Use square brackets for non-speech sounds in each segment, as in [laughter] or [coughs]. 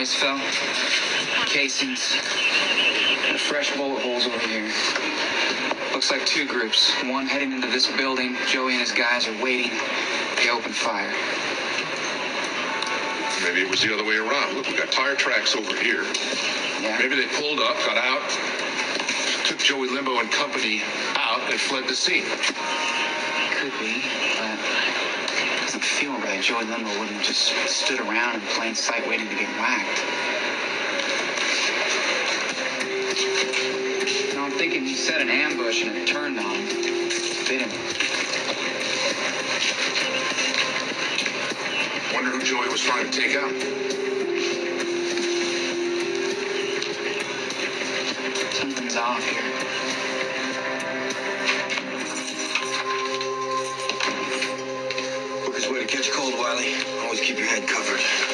bodies fell. Casings. And fresh bullet holes over here. Looks like two groups. One heading into this building. Joey and his guys are waiting. They open fire. Maybe it was the other way around. Look, we got tire tracks over here. Yeah. Maybe they pulled up, got out, took Joey Limbo and company out, and fled the scene. Could be, but it doesn't feel. Joey Limbo wouldn't have just stood around in plain sight waiting to get whacked. No, I'm thinking he set an ambush and it turned on him. Bit him. Wonder who Joey was trying to take out. Something's off here. Head covered.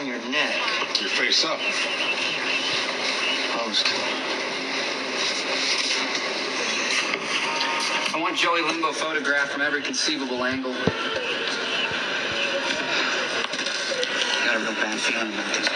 On your neck, Your face up. Oh, Posed. I want Joey Limbo photographed from every conceivable angle. Got a real bad feeling about this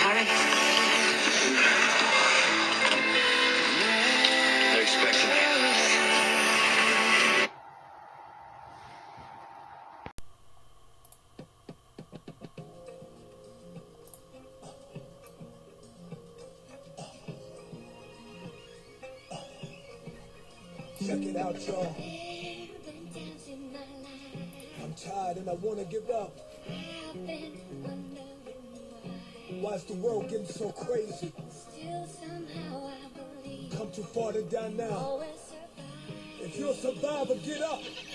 hurry? Survivor, get up.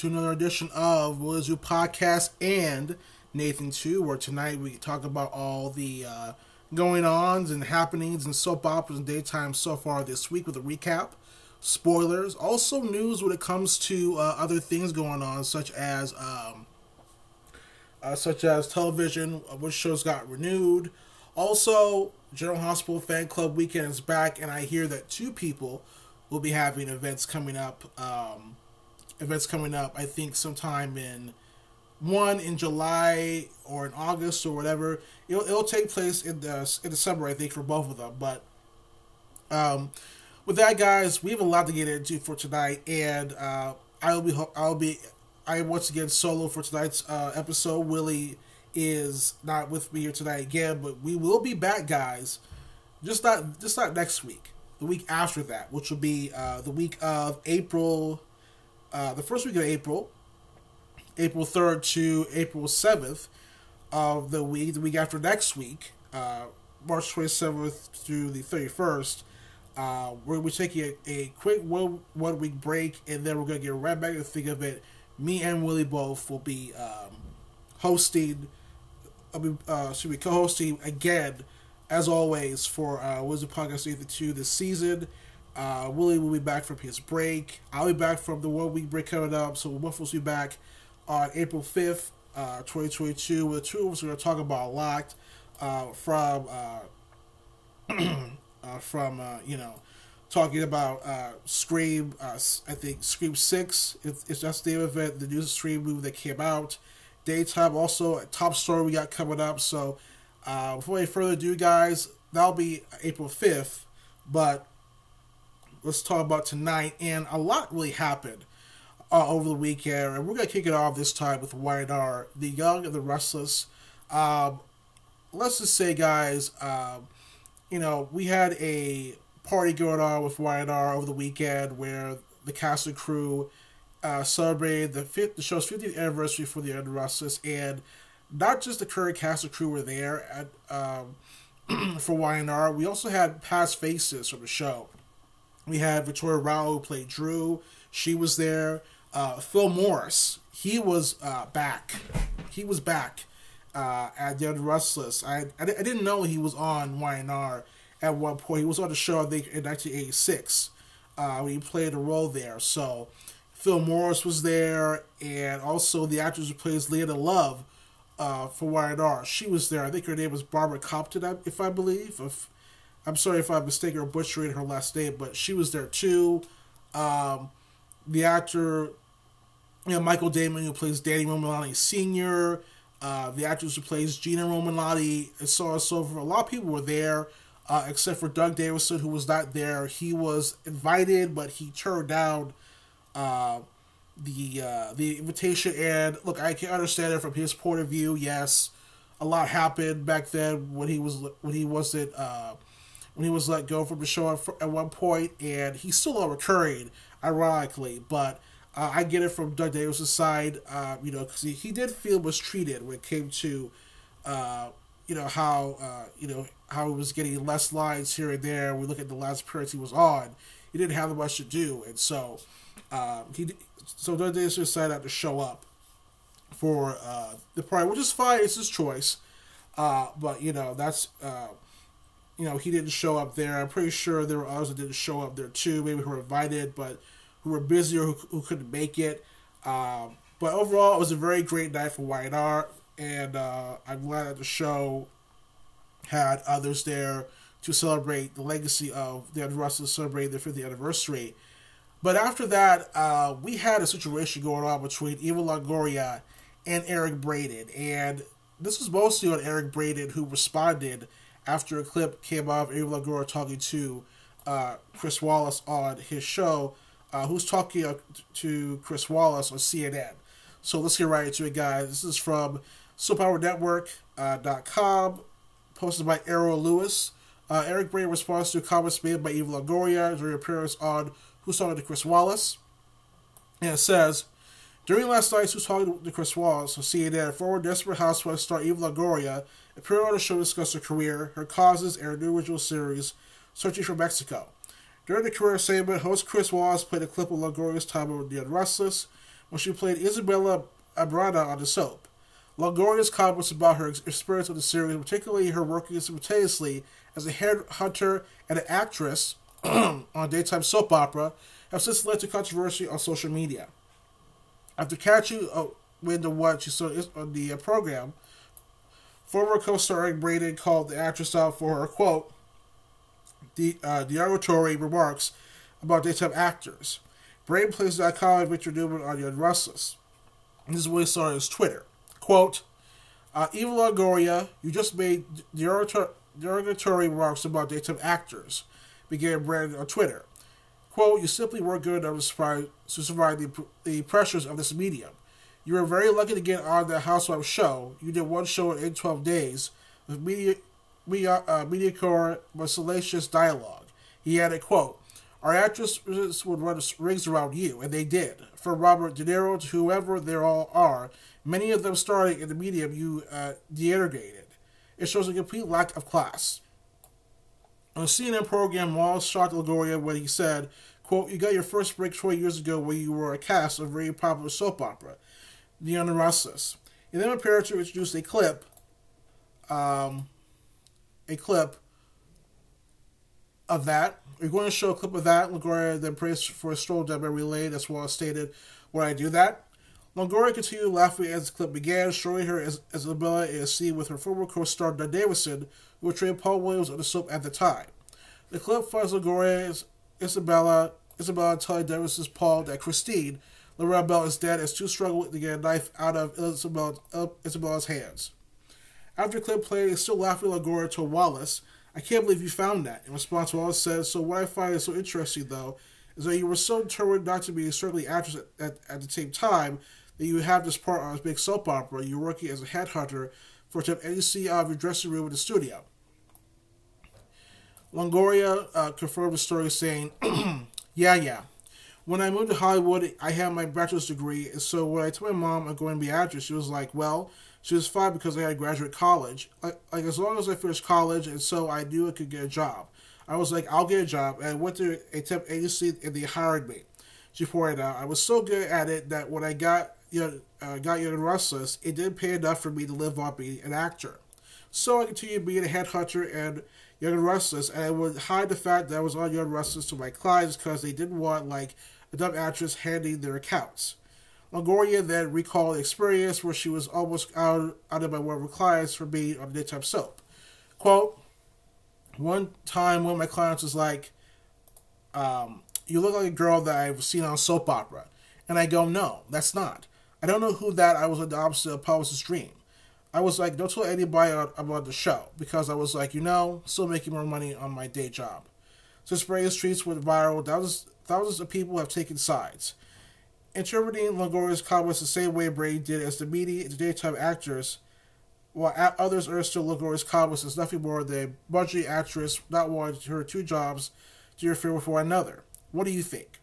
To another edition of What Is Podcast and Nathan 2, where tonight we talk about all the uh, going ons and happenings and soap operas and daytime so far this week with a recap, spoilers, also news when it comes to uh, other things going on, such as um, uh, such as television, uh, which shows got renewed. Also, General Hospital Fan Club weekend is back, and I hear that two people will be having events coming up. Um, events coming up. I think sometime in one in July or in August or whatever. It'll, it'll take place in the in the summer, I think, for both of them. But um, with that, guys, we have a lot to get into for tonight, and uh, I'll be I'll be I am once again solo for tonight's uh, episode. Willie is not with me here tonight again, but we will be back, guys. Just not just not next week. The week after that, which will be uh, the week of April, uh, the first week of April, April third to April seventh of the week. The week after next week, uh, March twenty seventh through the thirty first. Uh, we're, we're taking a, a quick one, one week break, and then we're gonna get right back to think of it. Me and Willie both will be um, hosting I'll be uh, should be co-hosting again, as always, for uh, Wizard Podcast Season Two this season. Uh, Willie will be back from his break. I'll be back from the one week break coming up. So us will be back on April fifth, uh, twenty twenty two. With two of us, we're going to talk about Locked uh, from uh, [clears throat] uh, from uh, you know talking about Scream. I think Scream Six. It's, it's just the name of it. The new Scream movie that came out daytime. Also, top story we got coming up. So, before any further ado, guys, that'll be April 5th. But let's talk about tonight. And a lot really happened uh, over the weekend. And we're going to kick it off this time with YNR, The Young and the Restless. Um, let's just say, guys, um, you know, we had a party going on with YNR over the weekend where the cast and crew uh, celebrated the, fifth, the show's 50th anniversary for the young and Restless, and not just the current cast and crew were there at um, [clears throat] for YNR. We also had past faces from the show. We had Victoria Rowell who played Drew. She was there. Uh, Phil Morris, he was uh, back. He was back uh, at the Restless. I, I, I didn't know he was on YNR at one point. He was on the show I think in 1986. Uh, he played a role there. So Phil Morris was there, and also the actress who plays Leanna Love uh, for YNR. She was there. I think her name was Barbara Crampton, if I believe. If I'm sorry if I'm mistaken or butchering her last name, but she was there too. Um, the actor, you know, Michael Damian, who plays Danny Romalotti Sr., uh, the actress who plays Gina Romalotti, and so on and so forth. A lot of people were there, uh, except for Doug Davidson, who was not there. He was invited, but he turned down uh, the uh, the invitation. And look, I can understand it from his point of view. Yes, a lot happened back then when he was when he wasn't uh, when he was let go from the show at, one point, and he's still on recurring, ironically. But uh, I get it from Doug Davis' side, uh, you know, because he, he did feel mistreated when it came to, uh, you know, how uh, you know how he was getting less lines here and there. We look at the last appearance he was on, he didn't have much to do, and so um, he so Doug Davis decided to show up for uh, the party, which is fine. It's his choice. Uh, but you know that's you know he didn't show up there. I'm pretty sure there were others that didn't show up there too. Maybe who were invited, but who were busy or who, who couldn't make it. Um, but overall, it was a very great night for YNR, and uh, I'm glad that the show had others there to celebrate the legacy of the Russell celebrate their 50th anniversary. But after that, uh, we had a situation going on between Eva Longoria and Eric Braeden. And this was mostly on Eric Braeden, who responded after a clip came out of Eva Longoria talking to uh, Chris Wallace on his show, uh, who's talking to Chris Wallace on CNN. So let's get right into it, guys. This is from SoapOperaNetwork.com, uh, posted by Errol Louis. Uh, Eric Braeden responds to comments made by Eva Longoria during appearance on Who's Talking to Chris Wallace. And it says, during last night's Who's Talking to Chris Wallace on CNN, former Desperate Housewives star Eva Longoria on the show discussed her career, her causes, and her new original series, Searching for Mexico. During the career segment, host Chris Wallace played a clip of Longoria's time with The Restless when she played Isabella Abrada on the soap. Longoria's comments about her experience with the series, particularly her working simultaneously as a headhunter and an actress [clears throat] on daytime soap opera, have since led to controversy on social media. After catching uh, wind of what she saw on the uh, program, former co-star Eric Braeden called the actress out for her quote, the uh, derogatory remarks about daytime actors. Braeden plays that comment Richard Newman on Young Restless. This is what he saw on his Twitter. Quote, uh, Eva Longoria, you just made derogatory remarks about daytime actors, began Braeden on Twitter. Quote, you simply weren't good enough to survive, to survive the, the pressures of this medium. You were very lucky to get on the Housewives show. You did one show in 12 days with media, media, uh, mediocre but salacious dialogue. He added, quote, Our actresses would run rings around you, and they did. From Robert De Niro to whoever they all are, many of them starting in the medium you uh, deintegrated. It shows a complete lack of class. On a CNN program, Wallace shocked Longoria when he said, quote, You got your first break 20 years ago when you were a cast of a very popular soap opera, The Unrestless. He then appeared to introduce a clip, um, a clip of that. We're going to show a clip of that. Longoria then praised for a stroll down memory lane, as Wallace stated, where I do that. Longoria continued laughing as the clip began, showing her as Isabella is seen with her former co-star Doug Davidson, who portrayed Paul Williams on the soap at the time. The clip finds Longoria's Isabella, Isabella telling Davidson's Paul that Christine, Lauralee Bell, is dead as two struggle to get a knife out of Isabella, Isabella's hands. After clip played, he's still laughing Longoria told Wallace, I can't believe you found that. In response, Wallace says, So what I find is so interesting, though, is that you were so determined not to be a strictly actress at, at, at the same time that you have this part on this big soap opera. You're working as a headhunter for to have NC out of your dressing room in the studio. Longoria uh, confirmed the story, saying, [clears throat] "Yeah, yeah. When I moved to Hollywood, I had my bachelor's degree, so when I told my mom I'm going to be an actress, she was like, well." She was fine because I had graduate college. Like, like as long as I finished college, and so I knew I could get a job. I was like, I'll get a job, and I went to a temp agency, and they hired me. She pointed out, I was so good at it that when I got you know, uh, got Young and Restless, it didn't pay enough for me to live on being an actor. So I continued being a headhunter and Young and Restless, and I would hide the fact that I was on Young and Restless to my clients because they didn't want like a dumb actress handing their accounts. Longoria then recalled the experience where she was almost out, out of my one of her clients for being on the daytime soap. Quote, one time one of my clients was like, um, you look like a girl that I've seen on soap opera. And I go, no, that's not. I don't know who that I was the opposite of Paul's dream. I was like, don't tell anybody about the show because I was like, you know, still making more money on my day job. Since Bray's tweets went viral, thousands, thousands of people have taken sides. Interpreting Longoria's comments the same way Bray did as the media and the daytime actors, while others urged Longoria's comments as nothing more than a budget actress not wanting her two jobs to interfere with one another. What do you think?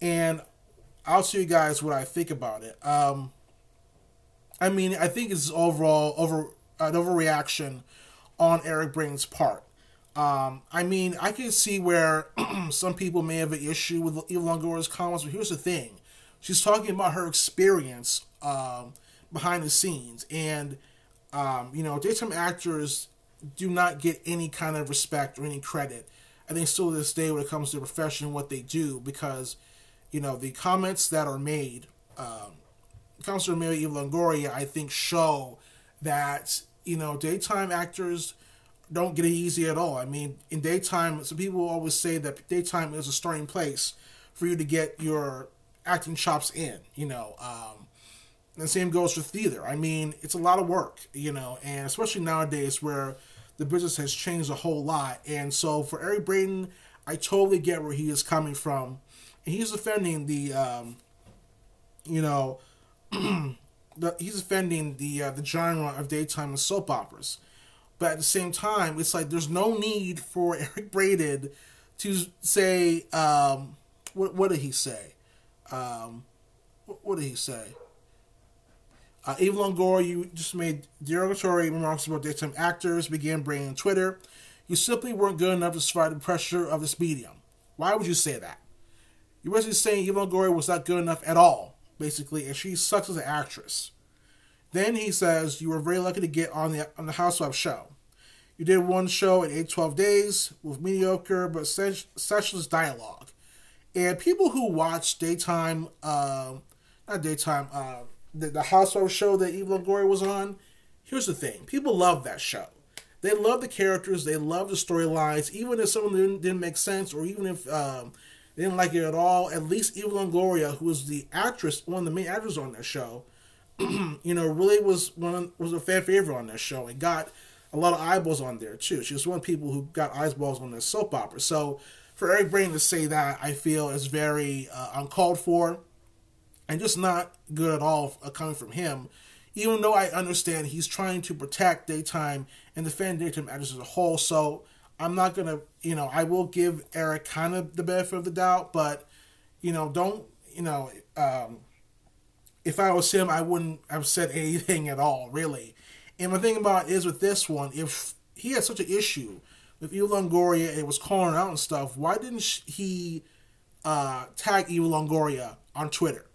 And I'll tell you guys what I think about it. Um, I mean, I think it's overall over an overreaction on Eric Braeden's part. Um, I mean, I can see where [clears throat] some people may have an issue with Eva Longoria's comments, but here's the thing: she's talking about her experience um, behind the scenes, and um, you know, daytime actors do not get any kind of respect or any credit. I think still to this day, when it comes to the profession, what they do, because you know, the comments that are made, um, Counselor Mary Eva Longoria, I think, show that, you know, daytime actors don't get it easy at all. I mean, in daytime, some people always say that daytime is a starting place for you to get your acting chops in, you know. Um, the same goes for theater. I mean, it's a lot of work, you know, and especially nowadays where the business has changed a whole lot. And so for Eric Braeden, I totally get where he is coming from And he's offending the, um, you know, [clears throat] the, he's offending the uh, the genre of daytime and soap operas. But at the same time, it's like there's no need for Eric Braeden to say, um, what, what did he say? Um, what, what, did he say? Uh, Eva Longoria, you just made derogatory remarks about daytime actors, began bringing Twitter. You simply weren't good enough to survive the pressure of this medium. Why would you say that? You're basically saying Eva Longoria was not good enough at all, basically, and she sucks as an actress. Then he says you were very lucky to get on the on the Housewives show. You did one show in 8 12 days with mediocre but sessionless dialogue. And people who watch daytime, uh, not daytime, uh, the, the Housewives show that Eva Longoria was on, here's the thing people love that show. They love the characters, they love the storylines, even if some of them didn't, didn't make sense or even if um, they didn't like it at all. At least Eva Longoria, who was the actress, one of the main actors on that show, [clears throat] you know, really was one was a fan favorite on that show and got a lot of eyeballs on there too. She was one of the people who got eyeballs on this soap opera. So for Eric Braeden to say that, I feel is very uh, uncalled for and just not good at all uh, coming from him. Even though I understand he's trying to protect daytime and defend daytime actors as a whole, so I'm not gonna, you know, I will give Eric kind of the benefit of the doubt, but you know, don't, you know, um, if I was him, I wouldn't have said anything at all, really. And the thing about is with this one, if he had such an issue with Eva Longoria and was calling out and stuff, why didn't he uh, tag Eva Longoria on Twitter?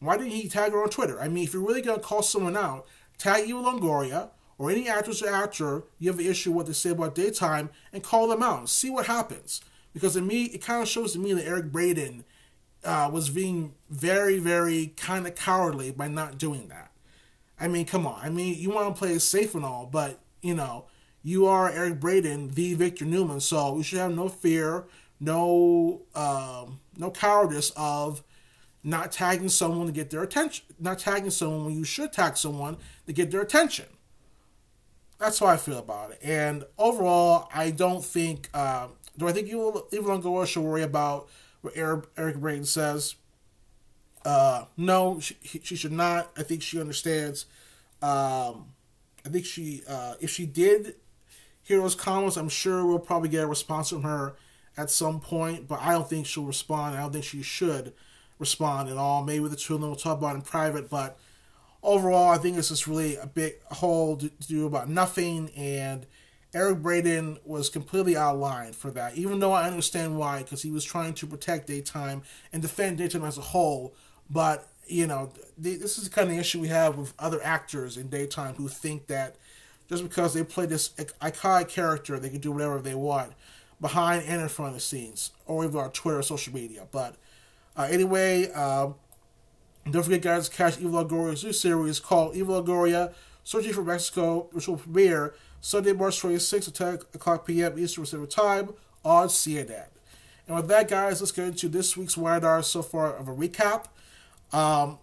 Why didn't he tag her on Twitter? I mean, if you're really gonna call someone out, tag Eva Longoria or any actress or actor you have an issue with what they say about daytime and call them out and see what happens. Because to me, it kind of shows to me that Eric Braeden uh, was being very, very kind of cowardly by not doing that. I mean, come on. I mean, you want to play safe and all, but you know, you are Eric Braeden, the Victor Newman, so you should have no fear, no, um, no cowardice of not tagging someone to get their attention, not tagging someone when you should tag someone to get their attention. That's how I feel about it. And overall, I don't think. Uh, do I think you will even go should worry about Eric, Eric Braeden says? Uh, no, she, she should not. I think she understands. Um, I think she, uh, if she did hear those comments, I'm sure we'll probably get a response from her at some point. But I don't think she'll respond. I don't think she should respond at all. Maybe the two of them will talk about in private. But overall, I think it's just really a big hole to, to do about nothing. And Eric Braeden was completely out of line for that, even though I understand why, because he was trying to protect daytime and defend daytime as a whole. But, you know, this is the kind of issue we have with other actors in daytime who think that just because they play this iconic character, they can do whatever they want behind and in front of the scenes, or even on Twitter or social media. But uh, anyway, uh, don't forget, guys, catch Eva Longoria's new series called Eva Longoria Searching for Mexico, which will premiere Sunday, March 26th at 10 o'clock p.m. Eastern Standard Time on CNN. And with that, guys, let's get into this week's Wired so far of a recap. Um,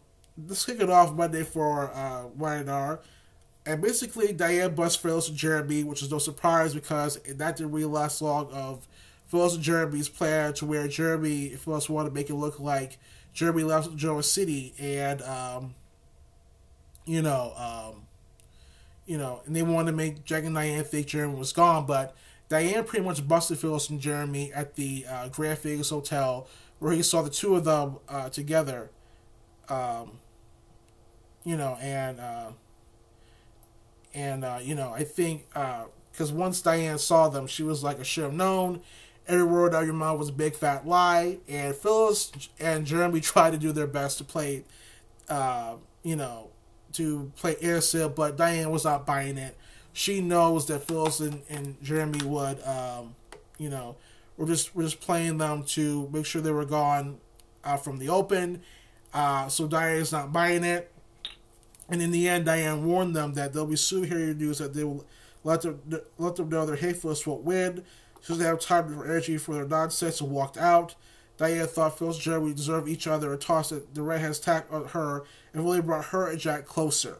let's kick it off Monday for uh, Wired And basically, Diane busts Phyllis and Jeremy, which is no surprise because that didn't really last long of Phyllis and Jeremy's plan to where Jeremy, if Phyllis wanted to make it look like Jeremy left Genoa City and, um, you know, um, you know, and they wanted to make Jack and Diane think Jeremy was gone, but Diane pretty much busted Phyllis and Jeremy at the uh, Grand Vegas Hotel where he saw the two of them uh, together. Um, you know, and uh, and uh, you know, I think because uh, once Diane saw them, she was like, "I should have known." Every word out your mouth was a big fat lie, and Phyllis and Jeremy [laughs] tried to do their best to play, uh, you know, to play innocent, but Diane was not buying it. She knows that Phyllis and, and Jeremy would, um, you know, we're just we're just playing them to make sure they were gone uh, from the open. Uh, so Diane's not buying it, and in the end, Diane warned them that they'll be superhero news that they will let them let them know their hatefulness won't win. So they have time or energy for their nonsense and walked out. Diane thought and Jeremy deserved each other and tossed it, the redhead's on her and really brought her and Jack closer.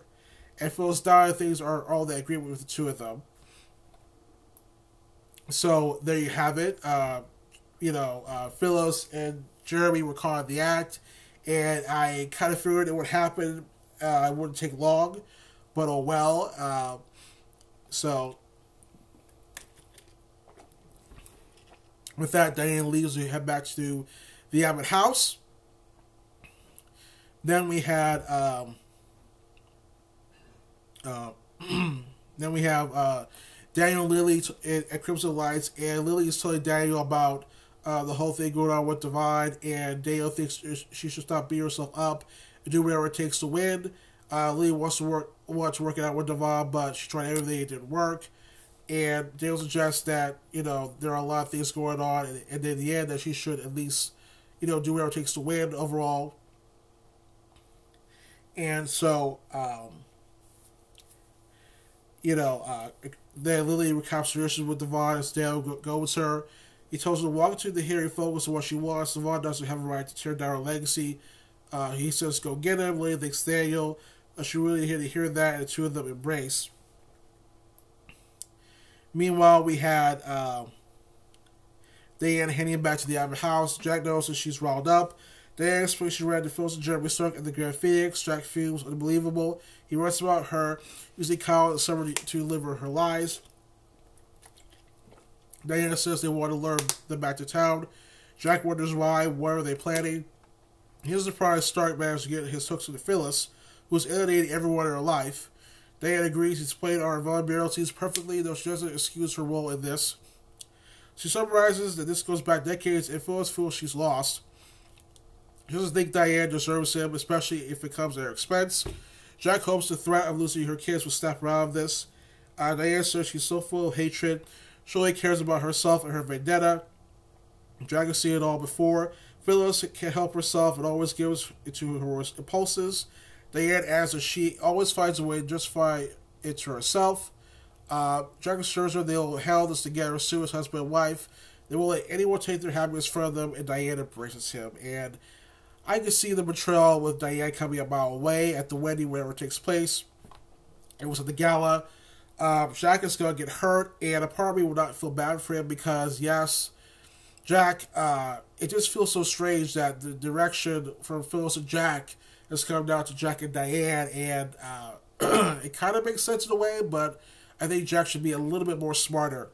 And Phyllis died things are all that agreement with the two of them. So there you have it. Uh, you know, uh, Phyllis and Jeremy were caught in the act, and I kind of figured it would happen. Uh, it wouldn't take long, but oh well. Uh, so with that, Diane leaves. We head back to the Abbott house. Then we had um, uh, [clears throat] then we have uh, Daniel Lily at, at Crimson Lights, and Lily is telling Daniel about uh, the whole thing going on with Devon, and Dale thinks she should stop beating herself up and do whatever it takes to win. Uh, Lee wants to work wants to work it out with Devon, but she tried everything, it didn't work. And Dale suggests that you know there are a lot of things going on, and, and in the end, that she should at least you know do whatever it takes to win overall. And so, um, you know, uh, then Lily recounts her issues with Devon as Dale goes with her. He tells her to walk into the hearing, focus on what she wants. Devon doesn't have a right to tear down her legacy. Uh, he says, "Go get him." Lily thinks Daniel. Uh, she really here to hear that, and the two of them embrace. Meanwhile, we had uh, Diane heading back to the Abbott house. Jack knows that she's riled up. Diane explains she ran to Phyllis and Jeremy Stark at the Grand Phoenix. Jack feels unbelievable. He writes about her using Kyle and Summer to deliver her lies. Diana says they want to lure them back to town. Jack wonders why. What are they planning? He's surprised Stark managed to get his hooks into Phyllis, who's alienating everyone in her life. Diane agrees he's played our vulnerabilities perfectly, though she doesn't excuse her role in this. She summarizes that this goes back decades and feels she's lost. She doesn't think Diane deserves him, especially if it comes at her expense. Jack hopes the threat of losing her kids will snap around this. Uh, Diane says she's so full of hatred. She only cares about herself and her vendetta. Jack has seen it all before. Phyllis can't help herself and always gives into her impulses. Diane adds that she always finds a way to justify it to herself. Uh, Jack assures her they'll handle this together soon as husband and wife. They won't let anyone take their happiness from them, and Diane embraces him. And I can see the betrayal with Diane coming a mile away at the wedding wherever it takes place. It was at the gala. Um, Jack is going to get hurt, and a part of me will not feel bad for him because, yes, Jack, uh, it just feels so strange that the direction from Phyllis and Jack has come down to Jack and Diane, and uh, [clears throat] it kind of makes sense in a way, but I think Jack should be a little bit more smarter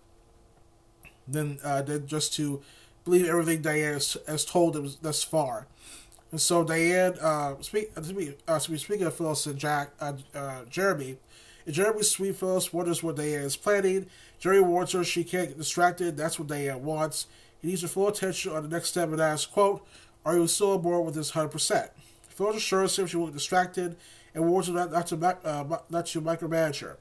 than, uh, than just to believe everything Diane has, has told him thus far. And so Diane, uh, speak, uh, speaking of Phyllis and Jack, uh, uh, Jeremy, Jeremy's sweet Phyllis wonders what Diane is planning. Jerry warns her she can't get distracted. That's what Diane wants. He needs her full attention on the next step and asks, quote, Are you still on board with this 100%? Phyllis assures him she won't get distracted and warns her not, not, to, uh, not to micromanage her.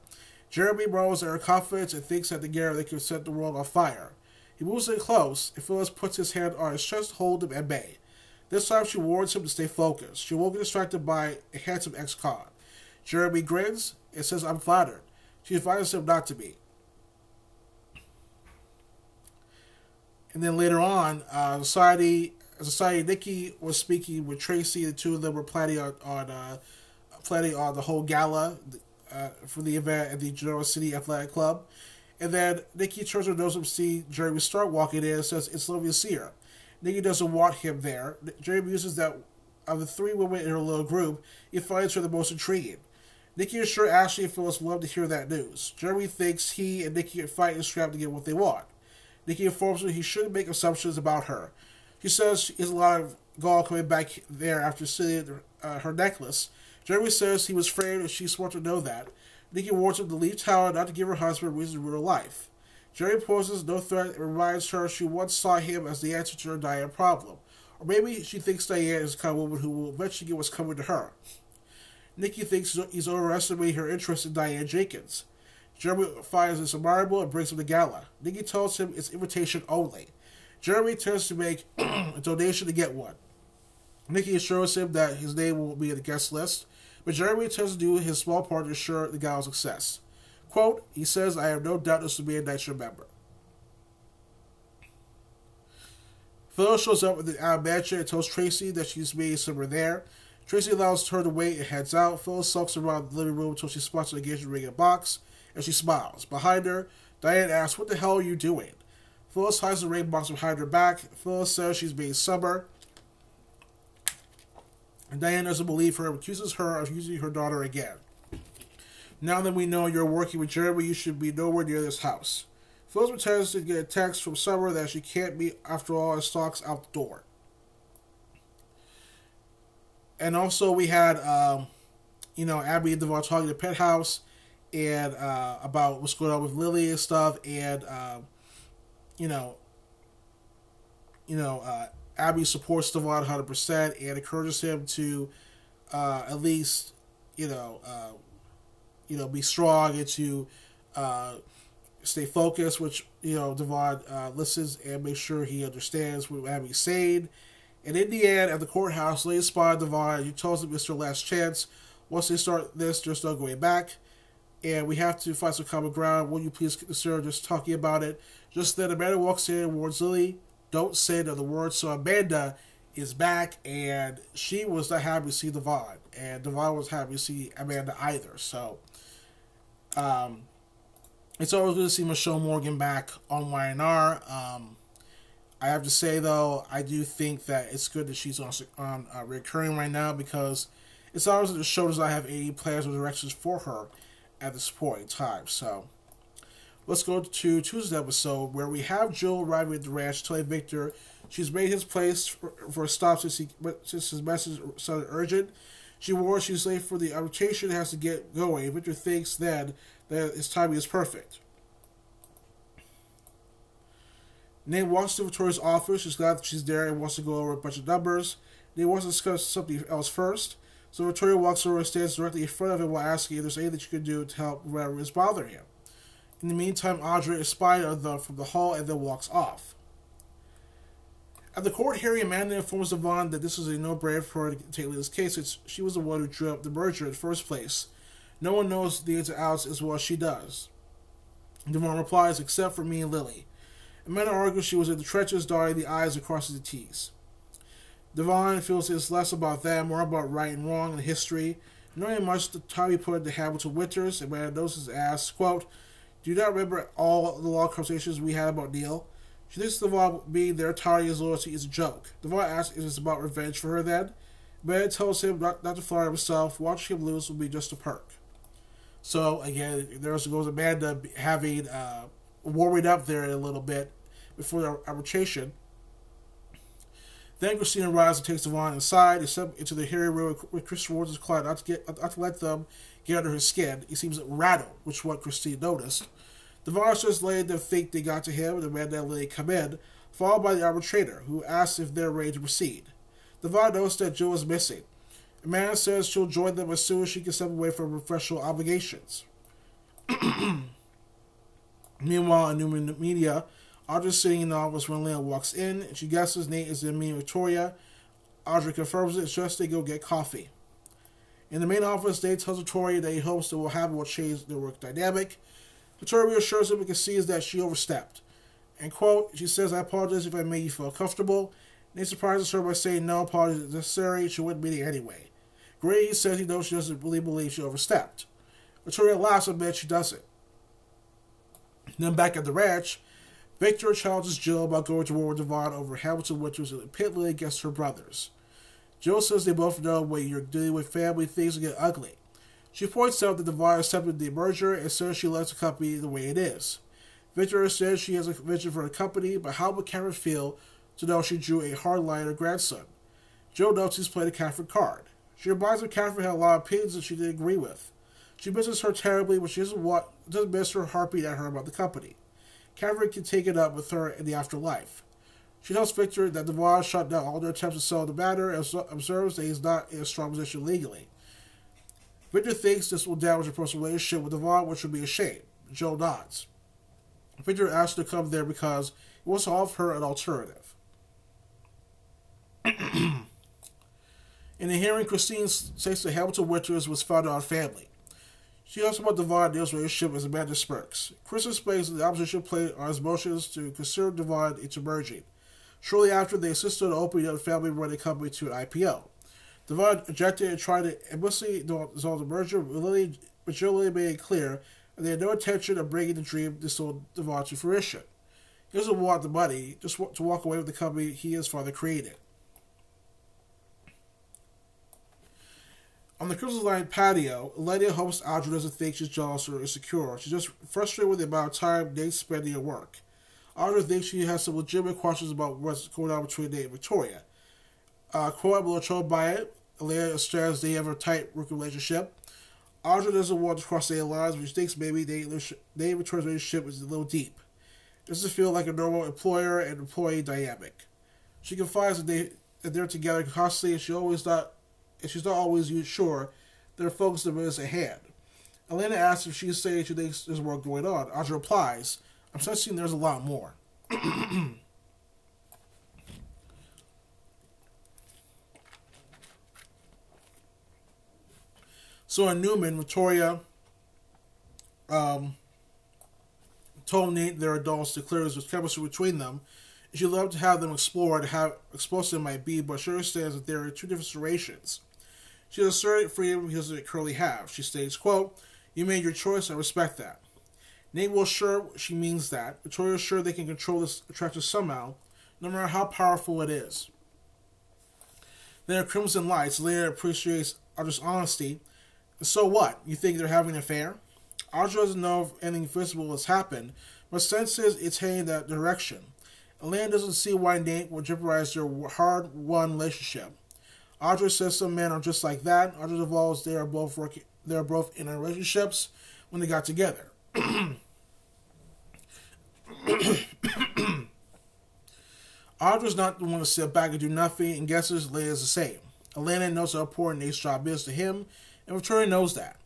Jeremy at her confidence and thinks that together they can set the world on fire. He moves in close, and Phyllis puts his hand on his chest to hold him at bay. This time she warns him to stay focused. She won't get distracted by a handsome ex-con. Jeremy grins and says, I'm flattered. She advises him not to be. And then later on, uh, Society, Society Nikki was speaking with Tracy. The two of them were planning on, on uh, planning on the whole gala uh, for the event at the Genoa City Athletic Club. And then Nikki turns her nose up to see Jeremy Stark walking in and says, It's see her. Nikki doesn't want him there. Jeremy uses that of the three women in her little group, he finds her the most intriguing. Nikki is sure Ashley and Phyllis love to hear that news. Jeremy thinks he and Nikki are fighting and scrap to get what they want. Nikki informs him he shouldn't make assumptions about her. She says she has a lot of gall coming back there after seeing uh, her necklace. Jeremy says he was afraid and she's smart to know that. Nikki warns him to leave town not to give her husband a reason to ruin her life. Jerry poses no threat and reminds her she once saw him as the answer to her Diane problem. Or maybe she thinks Diane is the kind of woman who will eventually get what's coming to her. Nikki thinks he's overestimating her interest in Diane Jenkins. Jeremy finds this admirable and brings him to gala. Nikki tells him it's invitation only. Jeremy turns to make [clears throat] a donation to get one. Nikki assures him that his name will be on the guest list, but Jeremy intends to do his small part to ensure the gala's success. Quote, he says, I have no doubt this will be a nice remember. Phil shows up at the Al mansion and tells Tracy that she's meeting someone there. Tracy allows her to wait and heads out. Phil sulks around the living room until she spots an engagement ring in a box, and she smiles. Behind her, Diane asks, What the hell are you doing? Phyllis hides the ring box behind her back. Phyllis says she's being summer. And Diane doesn't believe her and accuses her of using her daughter again. Now that we know you're working with Jeremy, you should be nowhere near this house. Phyllis pretends to get a text from Summer that she can't be after all and stalks out the door. And also we had, um, you know, Abby and Devon talking to Penthouse and uh, about what's going on with Lily and stuff. And, um, you know, you know, uh, Abby supports Devon 100% and encourages him to uh, at least, you know, uh, you know, be strong and to uh, stay focused, which, you know, Devon uh, listens and makes sure he understands what Abby's saying. And in the end, at the courthouse, Lady spot Devon. He tells him it's their last chance. Once they start this, there's no going back. And we have to find some common ground. Will you please consider just talking about it? Just then, Amanda walks in warns Lily, don't say another word. So Amanda is back, and she was not happy to see Devon. And Devon was happy to see Amanda either. So um, it's always good to see Mishael Morgan back on YNR. Um, I have to say though, I do think that it's good that she's on on uh, recurring right now because it's always the show does not have any plans or directions for her at this point in time. So let's go to Tuesday's episode where we have Jill arriving at the ranch telling Victor she's made his place for, for a stop since, he, since his message sounded urgent. She warns she's late for the arbitration has to get going. Victor thinks then that his timing is perfect. Nate walks to Victoria's office. She's glad that she's there and wants to go over a bunch of numbers. Nate wants to discuss something else first. So Victoria walks over and stands directly in front of him while asking if there's anything she can do to help whatever is bothering him. In the meantime, Audra is them from the hall and then walks off. At the court hearing, Amanda informs Devon that this is a no-brainer for her to take Lily's case since she was the one who drew up the merger in the first place. No one knows the ins and outs as well as she does. Devon replies, except for me and Lily. Amanda argues she was in the trenches, dotting the I's and crossing the T's. Devon feels it's less about that, more about right and wrong and history. Knowing much the time he put into Hamilton Winters, Amanda knows his ass, quote, Do you not remember all the long conversations we had about Neil? She thinks Devon being there tardy his loyalty is a joke. Devon asks if it's about revenge for her then. Amanda tells him not, not to fire himself, watching him lose will be just a perk. So, again, there goes Amanda having uh, warming up there a little bit before the arbitration. Then Christina rises and takes Devon inside, except into the hairy room with Chris warns his client not to get not to let them get under his skin. He seems rattled, which is what Christine noticed. Devon says letting them think they got to him and demand that Lily come in, followed by the arbitrator, who asks if they're ready to proceed. Devon notes that Jill is missing. Amanda says she'll join them as soon as she can step away from professional obligations. [clears throat] Meanwhile, in Newman Media, Audra's sitting in the office when Leah walks in. And she guesses Nate is in meeting Victoria. Audra confirms it, just they go get coffee. In the main office, Nate tells Victoria that he hopes that will happen will change their work dynamic. Victoria reassures him because sees that she overstepped. And quote, she says, I apologize if I made you feel comfortable. Nate surprises her by saying no apology is necessary, she wouldn't meet it anyway. Gray says he knows she doesn't really believe she overstepped. Victoria laughs and admits she doesn't. Then back at the ranch, Victor challenges Jill about going to war with Devon over Hamilton Winters and pitly against her brothers. Jill says they both know when you're dealing with family, things get ugly. She points out that Devon accepted the merger and says she likes the company the way it is. Victor says she has a vision for the company, but how would Katherine feel to know she drew a hardliner grandson? Jill notes he's played a Katherine card. She reminds him Katherine had a lot of opinions that she didn't agree with. She misses her terribly, but she doesn't want doesn't miss her heartbeat at her about the company. Katherine can take it up with her in the afterlife. She tells Victor that Devon shut down all their attempts to solve the matter and observes that he's not in a strong position legally. Victor thinks this will damage their personal relationship with Devon, which would be a shame. Joe nods. Victor asks her to come there because he wants to offer her an alternative. [clears throat] in the hearing, Christine states that Hamilton Winters was founded on family. She talks about Devon Neil's relationship as Amanda Sparks. Chris explains that the opposition played on his motions to consider Devon into merging. Shortly after, they insisted on opening up family running company to an IPO. Devon objected and tried to ambitiously dissolve the merger, but Lily, made it clear that they had no intention of bringing the dream to sold Devon to fruition. He doesn't want the money, just to walk away with the company he and his father created. On the Crimson Lights patio, Lydia hopes Audrey doesn't think she's jealous or insecure. She's just frustrated with the amount of time Nate's spending at work. Audrey thinks she has some legitimate questions about what's going on between Nate and Victoria. Uh, quote, I'm troubled by it. Leah understands they have a tight working relationship. Audrey doesn't want to cross the lines, which thinks maybe Nate, Nate and Victoria's relationship is a little deep. It doesn't feel like a normal employer and employee dynamic. She confides that they that they're together constantly, and she always not and she's not always sure they're focused on business at hand. Elena asks if she's saying she thinks there's more going on. Audra replies, I'm sensing there's a lot more. [clears throat] so in Newman, Victoria um, told Nate their adults to clear there's chemistry between them. She'd love to have them explore how explosive it might be, but she understands that there are two different situations. She has asserted freedom because they currently have. She states, quote, You made your choice, I respect that. Nate will sure she means that. Victoria is sure they can control this attraction somehow, no matter how powerful it is. Then at Crimson Lights, Leia appreciates Audra's honesty. And so what? You think they're having an affair? Audra doesn't know if anything visible has happened, but senses it's heading that direction. Elaine doesn't see why Nate would jeopardize their hard-won relationship. Audra says some men are just like that. Audra divulges they are both working, they are both in relationships when they got together. [clears throat] Audra's not the one to sit back and do nothing and guesses Leia's the same. Elena knows how important Nate's job is to him, and Victoria knows that.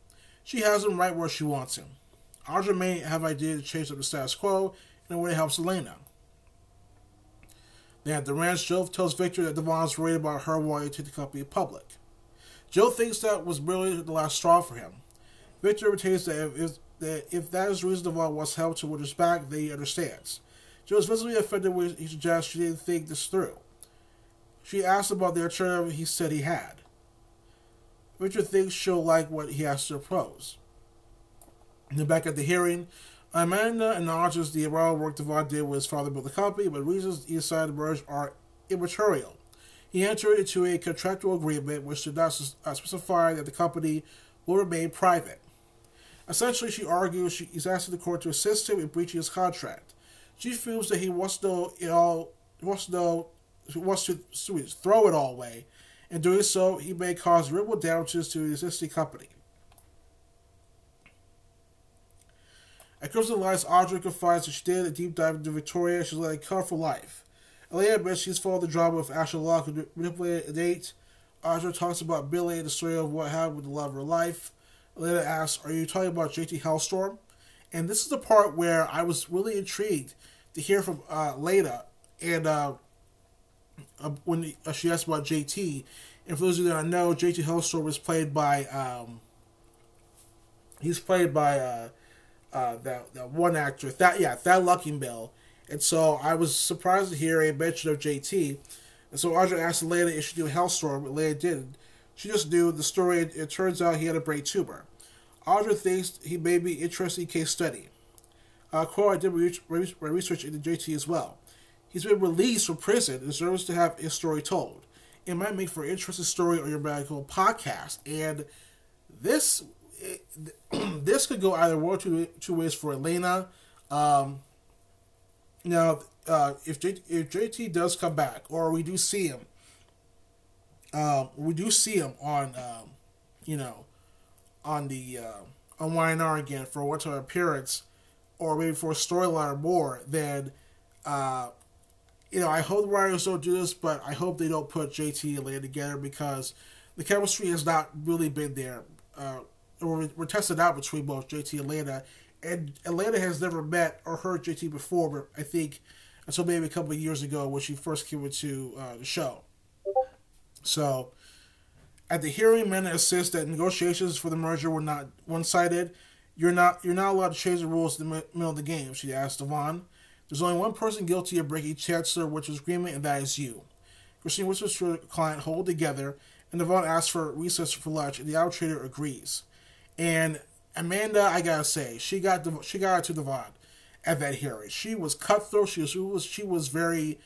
She has him right where she wants him. Audra may have idea to change up the status quo in a way that helps Elena. The ranch, Joe tells Victor that Devon's worried about her wanting to take the company public. Joe thinks that was really the last straw for him. Victor retains that if, that if that is the reason Devon wants help to Winter's back, then he understands. Joe is visibly offended when he suggests she didn't think this through. She asks about the alternative he said he had. Victor thinks she'll like what he has to propose. And then back at the hearing, Amanda acknowledges the immoral work Devon did with his father built the company, but reasons he decided to merge are immaterial. He entered into a contractual agreement which did not uh, specify that the company will remain private. Essentially, she argues she, he's asking the court to assist him in breaching his contract. She feels that he wants to know it all, wants to know, wants to throw it all away. In doing so, he may cause ripple damages to the existing company. At Crimson Lights, Audrey confides that she did a deep dive into Victoria. She's letting cut for life. Elena admits she's followed the drama of Asher Locke who manipulated a date. Audra talks about Billy and the story of what happened with the love of her life. Elena asks, Are you talking about JT Hellstrom? And this is the part where I was really intrigued to hear from uh, Leda and uh, uh, when uh, she asked about JT. And for those of you that don't know, JT Hellstrom was played by um, he's played by uh, uh, that that one actor that yeah that Luckinbill. And so I was surprised to hear a mention of JT. And so Audra asked Leia if she knew Hellstrom, and Leia didn't. She just knew the story. It, it turns out he had a brain tumor. Audra thinks he may be interesting case study. Uh, I did research into JT as well. He's been released from prison and deserves to have his story told. It might make for an interesting story on your medical podcast. And this [clears throat] this could go either way two, two ways for Elena. Um, now, uh, if J, if JT does come back, or we do see him, um, we do see him on, um, you know, on the uh, on YNR again for one time appearance, or maybe for a storyline or more, then, uh, you know, I hope the writers don't do this, but I hope they don't put JT and Elena together because the chemistry has not really been there. Uh, we're tested out between both JT and Atlanta, and Atlanta has never met or heard JT before. But I think until maybe a couple of years ago when she first came into uh, the show. So at the hearing, Amanda insists that negotiations for the merger were not one-sided. You're not you're not allowed to change the rules in the middle of the game. She asked Devon. There's only one person guilty of breaking Chancellor Witcher's agreement, and that is you. Christine Witcher's client hold together, and Devon asks for recess for lunch, and the arbitrator agrees. And Amanda, I gotta say, she got the, she got to Devon at that hearing. She was cutthroat. She was she was, she was very.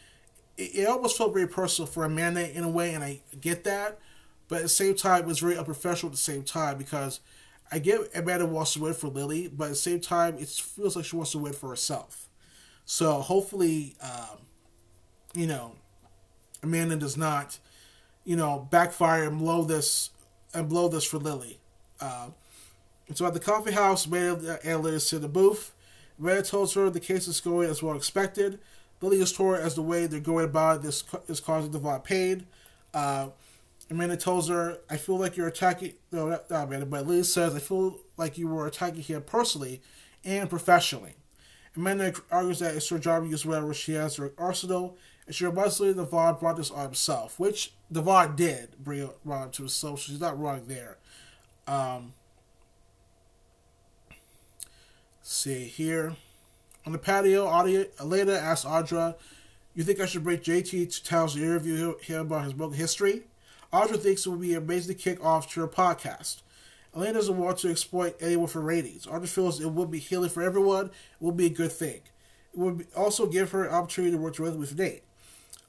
It, it almost felt very personal for Amanda in a way, and I get that. But at the same time, it was very unprofessional at the same time because I get Amanda wants to win for Lily, but at the same time, it feels like she wants to win for herself. So hopefully, um, you know, Amanda does not, you know, backfire and blow this and blow this for Lily. Uh, so at the coffee house, and Liz to the booth. Amanda tells her the case is going as well expected. Lily is torn as the way they're going about it this is causing Devon pain. Uh, Amanda tells her, I feel like you're attacking. No, not, not Amanda, but Lily says, I feel like you were attacking him personally and professionally. Amanda argues that it's her job to use whatever she has her arsenal, and she reminds Lily Devon brought this on himself, which Devon did bring it on to himself, so she's not wrong there. Um, see here. On the patio, Audrey, Elena asks Audra, You think I should bring JT to town to interview him about his book history? Audra thinks it would be amazing to kick off to her podcast. Elena doesn't want to exploit anyone for ratings. Audra feels it would be healing for everyone. It would be a good thing. It would also give her an opportunity to work with Nate.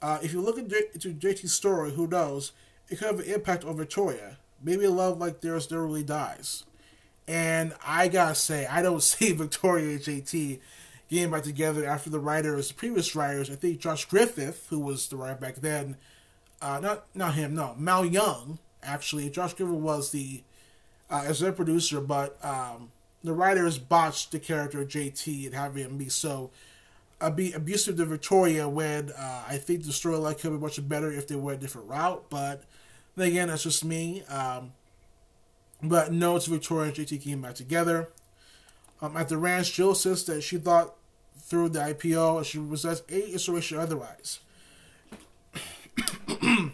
Uh, if you look into JT's story, who knows, it could have an impact on Victoria. Maybe a love like theirs never really dies. And I gotta say, I don't [laughs] see Victoria JT getting back together after the writers, the previous writers, I think Josh Griffith, who was the writer back then, uh, not not him, no, Mal Young, actually. Josh Griffith was the uh, as their producer, but um, the writers botched the character of JT and having him be so uh, be abusive to Victoria when uh, I think the storyline could be much better if they went a different route. But then again, that's just me. Um, but no, it's Victoria and JT came back together. Um, at the ranch, Jill says that she thought through the IPO she possessed any inspiration otherwise. [coughs]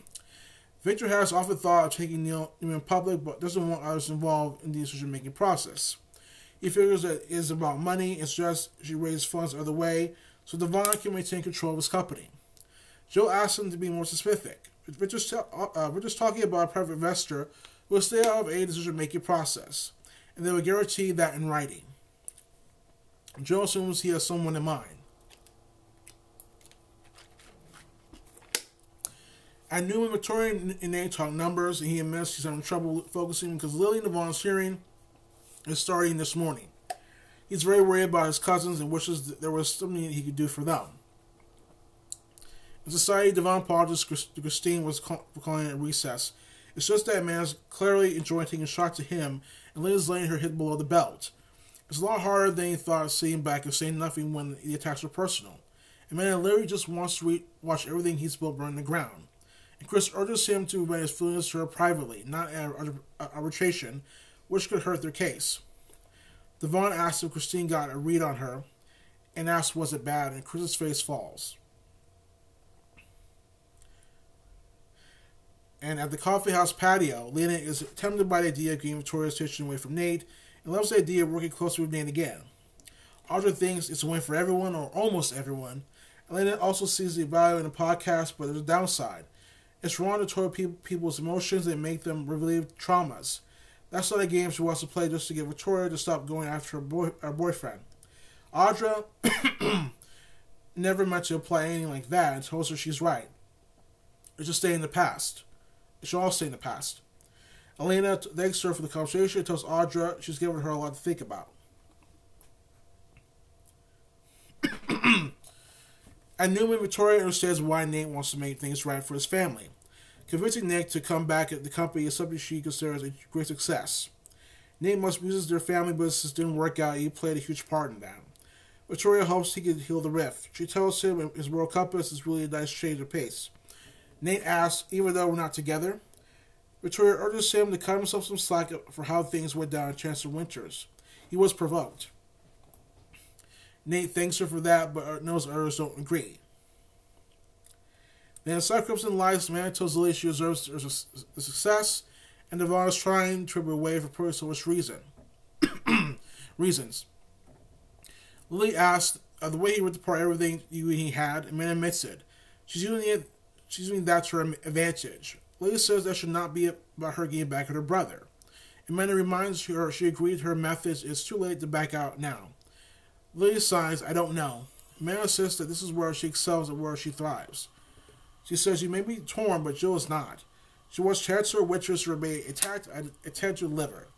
Victor has often thought of taking Neil in public, but doesn't want others involved in the decision making process. He figures that it is about money and stress she raised funds other way, so Devon can maintain control of his company. Joe asks him to be more specific. Richard's, uh, uh, Richard's talking about a private investor will stay out of a decision making process, and they will guarantee that in writing. Joe assumes he has someone in mind. I knew when Victoria and Nate talk numbers, and he admits he's having trouble focusing because Lily Devon's hearing is starting this morning. He's very worried about his cousins and wishes there was something he could do for them. In society, Devon apologizes to Christine was calling it recess. It's just that man is clearly enjoying taking shots to him, and Lily's letting her hit below the belt. It's a lot harder than he thought seeing back and saying nothing when the attacks are personal. And man literally just wants to watch everything he's built burn to the ground and Chris urges him to vent his feelings to her privately, not at arbitration, which could hurt their case. Devon asks if Christine got a read on her and asks was it bad, and Chris's face falls. And at the coffee house patio, Lena is tempted by the idea of getting Victoria's attention away from Nate and loves the idea of working closely with Nate again. Audra thinks it's a win for everyone, or almost everyone. Elena also sees the value in the podcast, but there's a downside. It's wrong to toy people's emotions and make them relive traumas. That's not a game she wants to play just to get Victoria to stop going after her, boy, her boyfriend. Audra [coughs] never meant to apply anything like that and tells her she's right. It's should stay in the past. Should all stay in the past. Elena thanks her for the conversation and tells Audra she's given her a lot to think about. [clears throat] At Newman, Victoria understands why Nate wants to make things right for his family. Convincing Nick to come back at the company is something she considers a great success. Nate must uses their family business didn't work out, he played a huge part in that. Victoria hopes he can heal the rift. She tells him his moral compass is really a nice change of pace. Nate asks, even though we're not together, Victoria urges him to cut himself some slack for how things went down in Chancellor Winters. He was provoked. Nate thanks her for that, but knows others don't agree. Then Cyclops and lies man tells Lily she deserves the success, and Devon is trying to rip away for much reason. [clears throat] reasons. Lily asks uh, the way he ripped apart everything he had, and man admits it. She's using it. She's using that to her advantage. Lily says that should not be about her getting back at her brother. Amanda reminds her she agreed her methods. It's too late to back out now. Lily sighs, I don't know. Amanda says that this is where she excels and where she thrives. She says you may be torn, but Jill is not. She wants Chancellor Winters to remain attacked and attend to liver.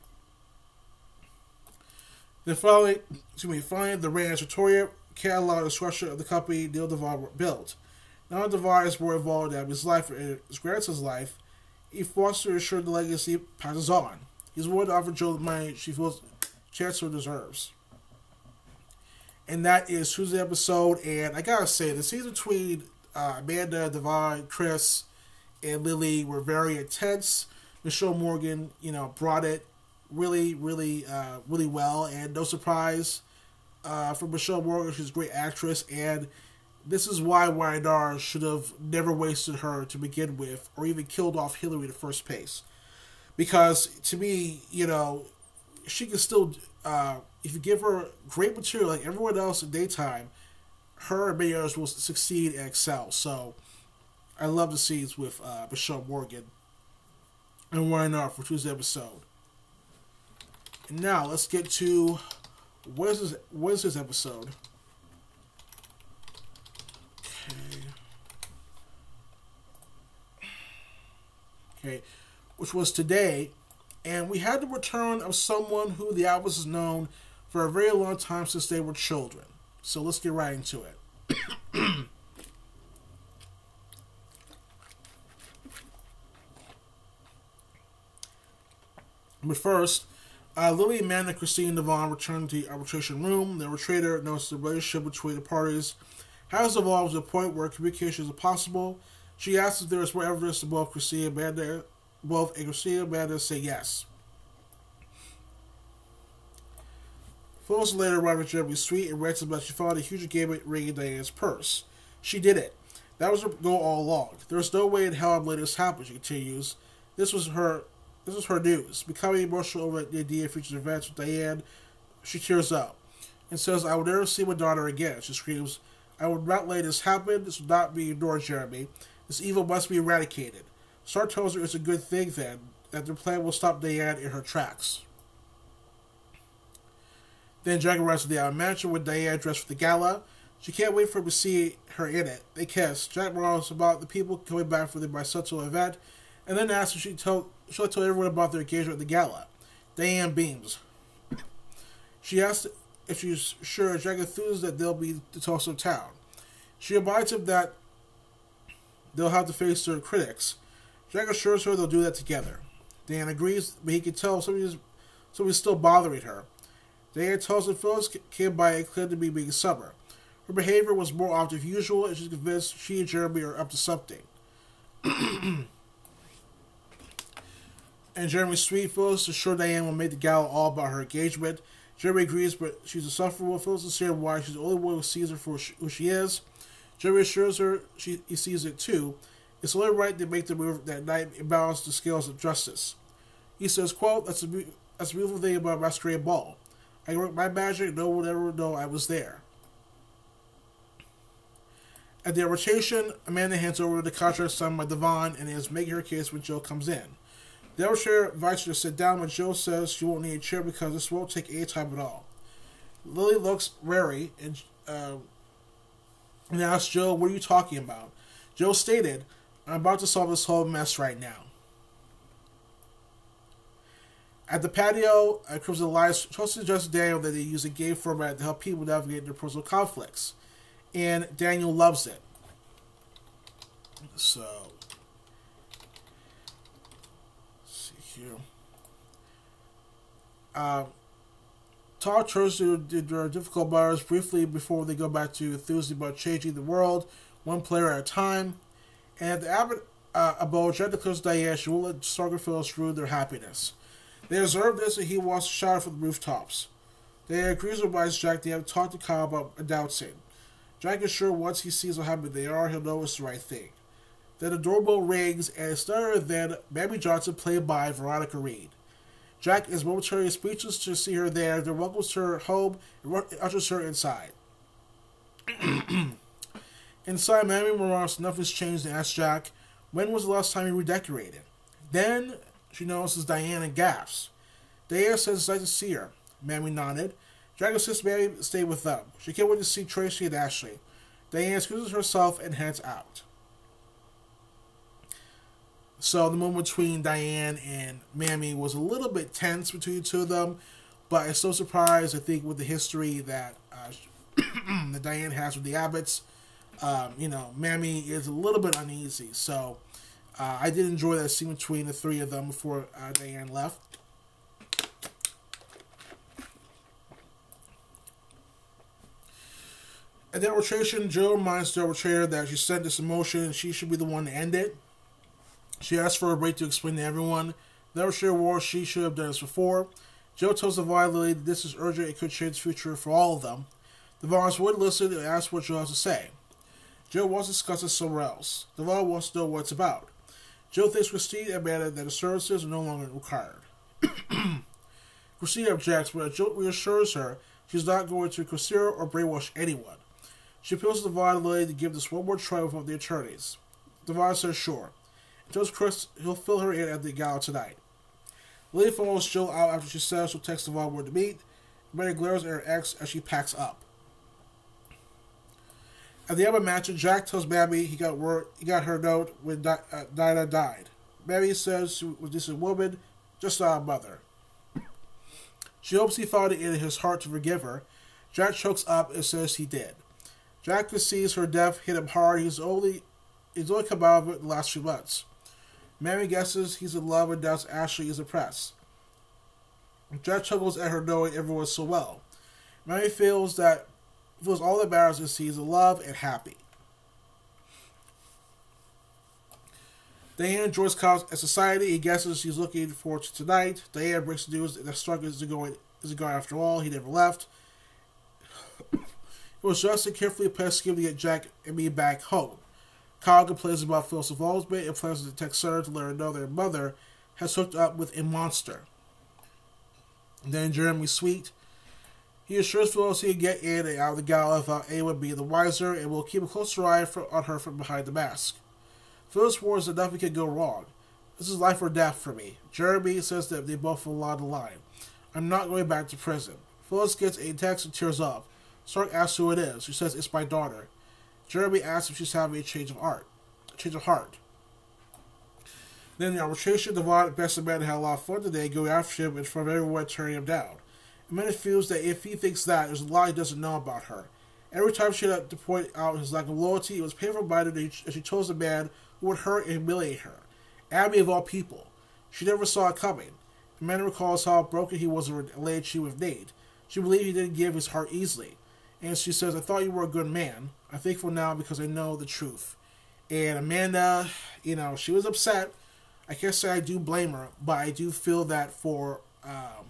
Then finally, excuse me, finally, the ranch, Victoria can't the structure of the company Neil Devon built. Now Devon is more involved in his life his grandson's life. He to ensure the legacy passes on. He's willing to offer Jill the money she feels Chancellor deserves. and that is Tuesday episode. And I gotta say, the scenes between uh, Amanda, Devon, Chris, and Lily were very intense. Mishael Morgan, you know, brought it really, really, uh, really well, and no surprise uh, for Mishael Morgan. She's a great actress, and this is why YNR should have never wasted her to begin with, or even killed off Hillary the first place. Because to me, you know, she can still, uh, if you give her great material like everyone else in daytime, her and many others will succeed and excel. So I love the scenes with uh, Mishael Morgan and YNR for Tuesday episode. And now let's get to what is this, what is this episode? Okay, which was today, and we had the return of someone who the Albus has known for a very long time since they were children. So let's get right into it. [clears throat] but first, uh, Lily, Amanda, Christine, and Devon return to the arbitration room. The arbitrator notes the relationship between the parties has evolved to a point where communication is impossible. She asks if there is more evidence to both Christine and Amanda, both and Christine and Amanda say yes. Phyllis later arrives at Jeremy's suite and writes about she found a huge engagement ring in Diane's purse. She did it. That was her goal all along. There is no way in hell I'm letting this happen, she continues. This was her this was her news. Becoming emotional over the idea of future events with Diane, she tears up and says, I will never see my daughter again. She screams, I will not let this happen. This will not be ignored, Jeremy. This evil must be eradicated. Her it's a good thing then, that their plan will stop Diane in her tracks. Then Jack arrives at the Island Mansion with Diane dressed for the gala. She can't wait for him to see her in it. They kiss. Jack marvels about the people coming back for the bicentennial event, and then asks if she told she'll tell everyone about their engagement at the gala. Diane beams. She asks if she's sure Jack enthused that they'll be the toss of town. She reminds him that they'll have to face their critics. Jack assures her they'll do that together. Diane agrees, but he can tell somebody's, somebody's still bothering her. Diane tells him Phyllis came by and claimed to be being summer. Her behavior was more off than usual, and she's convinced she and Jeremy are up to something. [clears throat] and Jeremy Suite Phyllis assures Diane will make the gala all about her engagement. Jeremy agrees, but she's a insufferable. Phyllis is here why she's the only one who sees her for who she is. Jeremy assures her she he sees it too. It's only right to make the move that night and balance the scales of justice. He says, quote, that's a, that's a beautiful thing about masquerade ball. I work my magic, no one ever know I was there. At the arbitration, Amanda hands over the contract signed by Devon and is making her case when Joe comes in. The arbitrator invites her to sit down, but Joe says she won't need a chair because this won't take any time at all. Lily looks wary and, uh, and asks Joe, What are you talking about? Joe stated, I'm about to solve this whole mess right now. At the patio, uh, Crimson Alliance tries to suggest Daniel that they use a game format to help people navigate their personal conflicts. And Daniel loves it. So, see here. Um, Talk turns to their difficult matters briefly before they go back to enthusing about changing the world, one player at a time. And at the Abbott uh, Jack declares Diane she won't let Starkerfield ruin their happiness. They observe this and he wants to shout from the rooftops. They agrees with Wise Jack they have talked to Kyle about announcing. Jack is sure once he sees how happy they are, he'll know it's the right thing. Then the doorbell rings and it's none other than Mamie Johnson played by Veronica Reed. Jack is momentarily speechless to see her there, then welcomes her home and ushers her inside. [clears throat] inside Mamie Morales, nothing's changed and asks Jack, when was the last time you redecorated? Then she notices Diane and gasps. Diane says it's nice to see her. Mamie nodded. Jack insists Mamie stay with them. She can't wait to see Tracy and Ashley. Diane excuses herself and heads out. So the moment between Diane and Mamie was a little bit tense between the two of them, but I'm so surprised. I think with the history that uh, [clears throat] that Diane has with the Abbotts, um, you know, Mamie is a little bit uneasy. So uh, I did enjoy that scene between the three of them before uh, Diane left. At the arbitration, Jill reminds the arbitrator that she sent this emotion and she should be the one to end it. She asks for a break to explain to everyone. The arbitrator warns she should have done this before. Joe tells the Lily that this is urgent and could change the future for all of them. The Vars would listen and ask what Joe has to say. Joe wants to discuss it somewhere else. The law wants to know what it's about. Joe thinks Christine admitted that the services are no longer required. [clears throat] Christine objects, but Joe reassures her she's not going to consider or brainwash anyone. She appeals to the and Lily to give this one more try without the attorneys. The Devon says sure. Tells Chris he'll fill her in at the gala tonight. Lily follows Jill out after she says she'll text Devon where to meet. Mary glares at her ex as she packs up. At the end of the match, Jack tells Mamie he got word he got her note when Di- uh, Dinah died. Mamie says she was a woman, just not a mother. She hopes he found it in his heart to forgive her. Jack chokes up and says he did. Jack sees her death hit him hard. He's only he's only come out of it in the last few months. Mamie guesses he's in love and doubts Ashley is impressed. Jack chuckles at her knowing everyone so well. Mary feels that feels all matters is he's in love and happy. Diane joins Kyle's at society. He guesses she's looking forward to tonight. Diane breaks the news that Stark isn't going, isn't going after all. He never left. [coughs] it was Justin carefully planned scheme to get Jack and me back home. Kyle complains about Phil's involvement and plans to text Sarah to let her know their mother has hooked up with a monster. Then Jeremy Suite. He assures Phyllis he can get in and out of the gala without anyone being the wiser and will keep a closer eye for, on her from behind the mask. Phyllis warns that nothing can go wrong. This is life or death for me. Jeremy says that they both will lie the line. I'm not going back to prison. Phyllis gets a text and tears up. Stark asks who it is. She says it's my daughter. Jeremy asks if she's having a change of heart. A change of heart. Then the arbitration, Devon Best and Man had a lot of fun today, going after him in front of everyone, turning him down. Amanda feels that if he thinks that, there's a lot he doesn't know about her. Every time she had to point out his lack of loyalty, it was painful by her that she chose a man who would hurt and humiliate her. Abby, of all people. She never saw it coming. Amanda recalls how broken he was in relationship with Nate. She believed he didn't give his heart easily. And she says, I thought you were a good man. I'm thankful now because I know the truth. And Amanda, you know, she was upset. I can't say I do blame her, but I do feel that for, um,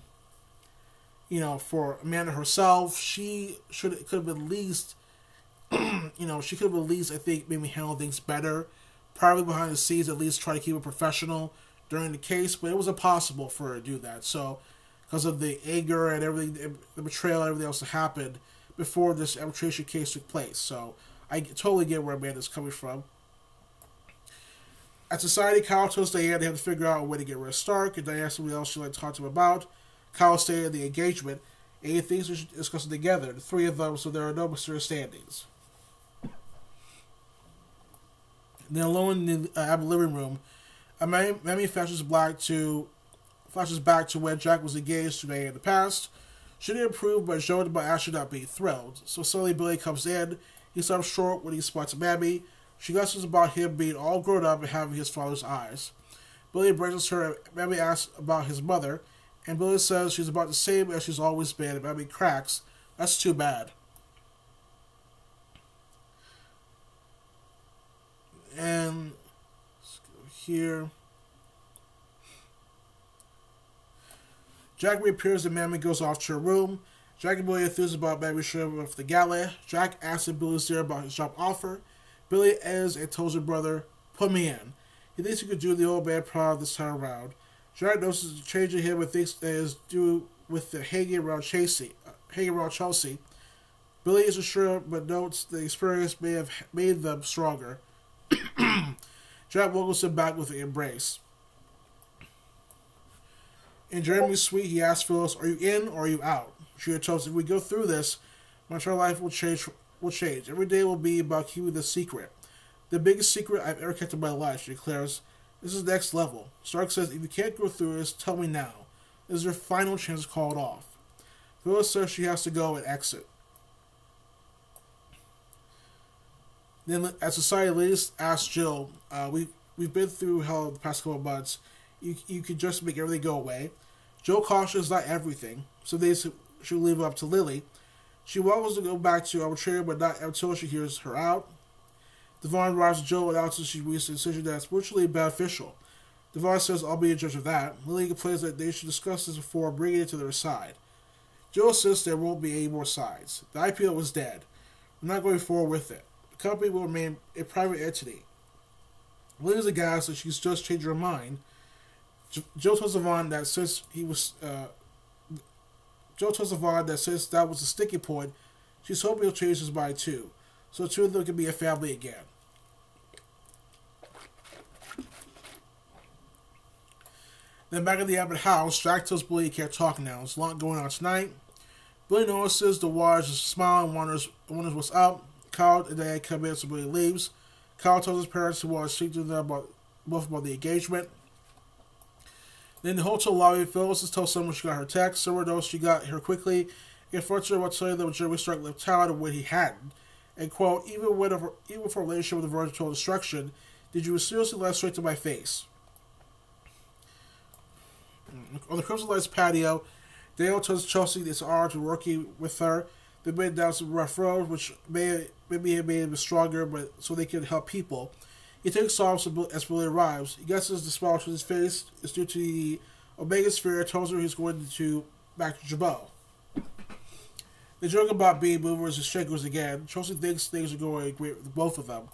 you know, for Amanda herself, she should could have at least, [clears throat] you know, she could have at least, I think, maybe handled things better. Probably behind the scenes, at least try to keep it professional during the case, but it was impossible for her to do that. So, because of the anger and everything, the betrayal, everything else that happened before this arbitration case took place. So, I totally get where Amanda's coming from. At Society, Kyle tells Diane they have to figure out a way to get rid of Stark, and Diane somebody else she'd like to talk to him about. Kyle stated the engagement, and he thinks they should discuss it together, the three of them, so there are no misunderstandings. Then alone in the uh, living room, a Mamie flashes back to flashes back to when Jack was engaged to May in the past. She didn't approve, but showed by Ashley not being thrilled. So suddenly Billy comes in. He stops short when he spots Mamie. She guesses about him being all grown up and having his father's eyes. Billy embraces her. Mamie asks about his mother, and Billy says she's about the same as she's always been. And Mamie cracks. That's too bad. And let's go here. Jack reappears and Mamie goes off to her room. Jack and Billy enthused about Mamie showing up the gala. Jack asks if Billy's there about his job offer. Billy is and tells her brother, put me in. He thinks he could do the old man proud this time around. Jack notices a change in him and thinks that is due with the hanging around Chelsea. Uh, hanging around Chelsea. Billy isn't sure, but notes the experience may have made them stronger. [coughs] Jack welcomes him back with an embrace. In Jeremy's suite, he asks Phyllis, "Are you in or are you out?" She tells him, "If we go through this, my entire life will change. Will change. Every day will be about keeping the secret, the biggest secret I've ever kept in my life." She declares, "This is the next level." Stark says, "If you can't go through this, tell me now. This is your final chance to call it off." Phyllis says she has to go and exit. Then, as society ladies asked Jill, uh, we we've been through hell the past couple of months. You you could just make everything go away. Jill cautions not everything, so they should leave it up to Lily. She wants to go back to arbitrator, but not until she hears her out. Devon arrives to Joe and announces she reached a decision that's mutually beneficial. Devon says, I'll be in charge of that. Lily complains that they should discuss this before bringing it to their side. Joe says there won't be any more sides. The IPO is dead. We're not going forward with it. The company will remain a private entity. Lily's aghast that she's just changed her mind. Jo- Joe Devon that since he was, uh, Joe Devon that since that was a sticking point, she's hoping he'll change his mind too, so two of them can be a family again. Then back at the Abbott house, Jack tells Billy he can't talk now. There's a lot going on tonight. Billy notices the watch is smiling, wonders, wonders what's up. Kyle and Diane come in, so Billy leaves. Kyle tells his parents he wants to speak to them about both about the engagement. Then the hotel lobby, Phyllis tells someone she got her text. Someone else she got here quickly. He confronts her about telling them when Jeremy Stark left town and when he hadn't. And quote, even when a, even for a relationship with of total destruction, did you seriously lie straight to my face? On the Crimson Lights patio, Dale tells Chelsea it's hard to working with her. They made down some rough road, which may maybe have made him stronger, but so they can help people. He takes off as Billy arrives. He guesses the smile on his face is due to the Omega Sphere. Tells her he's going to back to Jabot. They joke about being movers and shakers again. Chelsea thinks things are going great with both of them.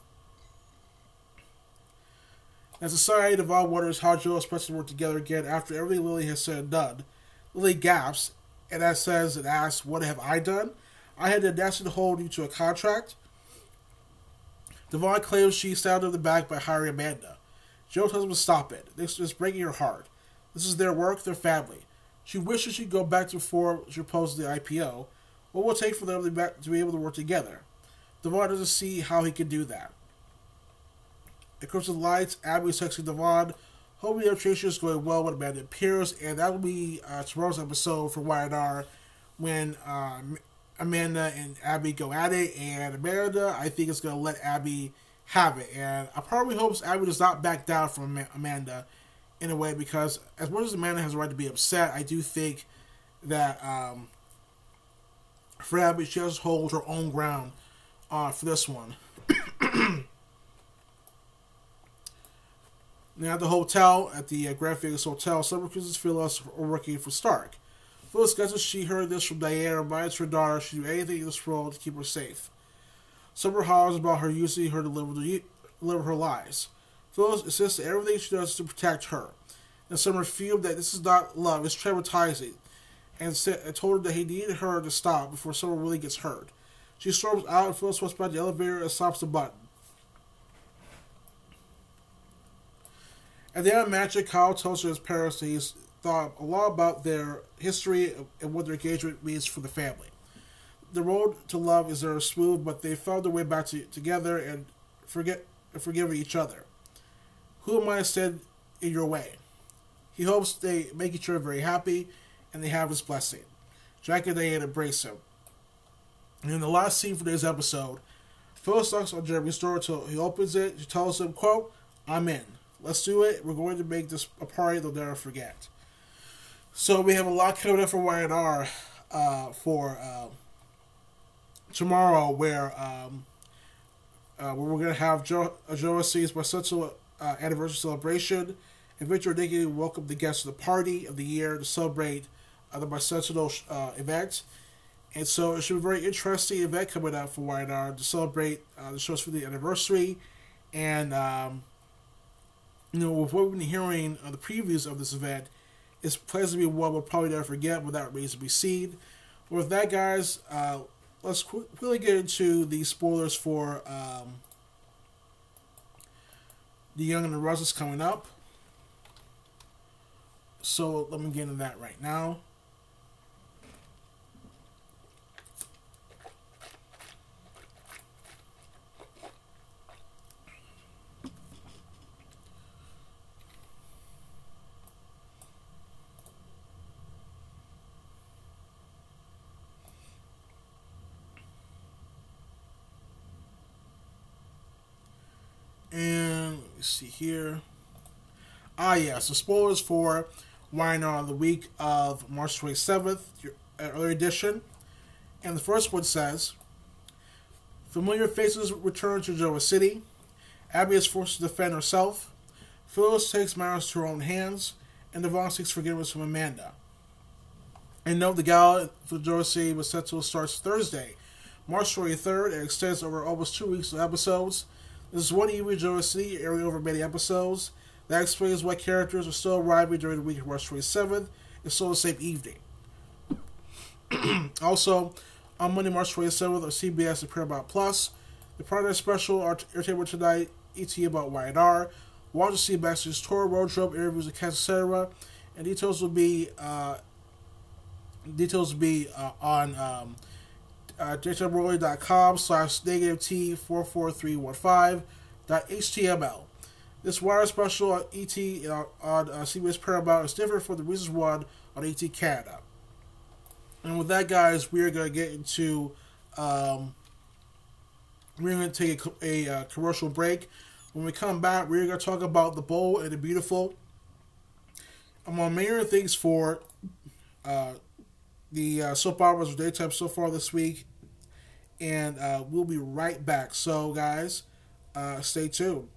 As society, Devon wonders how Joe expects to work together again after everything Lily has said and done. Lily gasps, and as says and asks, What have I done? I had the audacity to hold you to a contract. Devon claims she stabbed in the back by hiring Amanda. Joe tells him to stop it. This is breaking her heart. This is their work, their family. She wishes she'd go back to before she opposed the IPO. What will it take for them to be, able to work together? Devon doesn't see how he can do that. It comes to lights. Abby texting Devon. Hoping the arbitration is going well with Amanda appears, and that will be uh, tomorrow's episode for YNR when uh, Amanda and Abby go at it, and Amanda, I think, is going to let Abby have it. And I probably hope Abby does not back down from Amanda in a way, because as much as Amanda has a right to be upset, I do think that um, for Abby, she has to hold her own ground uh, for this one. [clears throat] Now at the hotel, at the uh, Grand Vegas Hotel, Summer accuses Phyllis are working for Stark. Phyllis guesses she heard this from Diana and reminds her daughter she'd do anything in this world to keep her safe. Summer hollers about her using her to the, deliver her lies. Phyllis insists that everything she does is to protect her. And Summer fumed that this is not love, it's traumatizing, and, said, told her that he needed her to stop before Summer really gets hurt. She storms out and Phyllis walks by the elevator and stops the button. At the end of Magic, Kyle tells her his parents that he's thought a lot about their history and what their engagement means for the family. The road to love is there smooth, but they found their way back to, together and forget forgive each other. Who am I to stand in your way? He hopes they make each other very happy and they have his blessing. Jack and Diane embrace him. And in the last scene for today's episode, Phyllis knocks on Jeremy's door until he opens it. She tells him, quote, I'm in. Let's do it. We're going to make this a party they'll never forget. So we have a lot coming up for YNR uh, for uh, tomorrow, where um, uh, where we're going to have Joe Joe C's bicentennial uh, anniversary celebration, and Victor Dickey welcome the guests to the party of the year to celebrate uh, the bicentennial uh, event. And so it should be a very interesting event coming up for YNR to celebrate uh, the show's 50th anniversary. And um, you know, with what we've been hearing on the previews of this event, it's plans to be one we'll probably never forget, but that remains to be seen. With that, guys, uh, let's quickly get into the spoilers for um, The Young and the Restless coming up. So let me get into that right now. And see here. Ah, yeah. So spoilers for YNR on the week of March 27th, your early edition. And the first one says Familiar faces return to Genoa City. Abby is forced to defend herself. Phyllis takes matters to her own hands. And Devon seeks forgiveness from Amanda. And note the gala for Genoa City was set to start Thursday, March 23rd. It extends over almost two weeks of episodes. This is one evening Genoa City, airing over many episodes. That explains why characters are still arriving during the week of March 27th. It's still the same evening. [clears throat] also, on Monday, March 27th on CBS and Paramount Plus, the Friday special Entertainment Tonight, ET about Y&R, Walter C. Baxter's tour, road trip, interviews, etc. And details will be uh, details will be uh, on um, uh, com slash negative T four four three one five dot html. This wire special on ET on uh, CBS Paramount is different from the recent one on ET Canada. And with that, guys, we are going to get into. Um, we're going to take a, a uh, commercial break. When we come back, we're going to talk about the bold and the beautiful. Among many things for uh, the uh, soap operas of daytime so far this week, and uh, we'll be right back. So, guys, uh, stay tuned.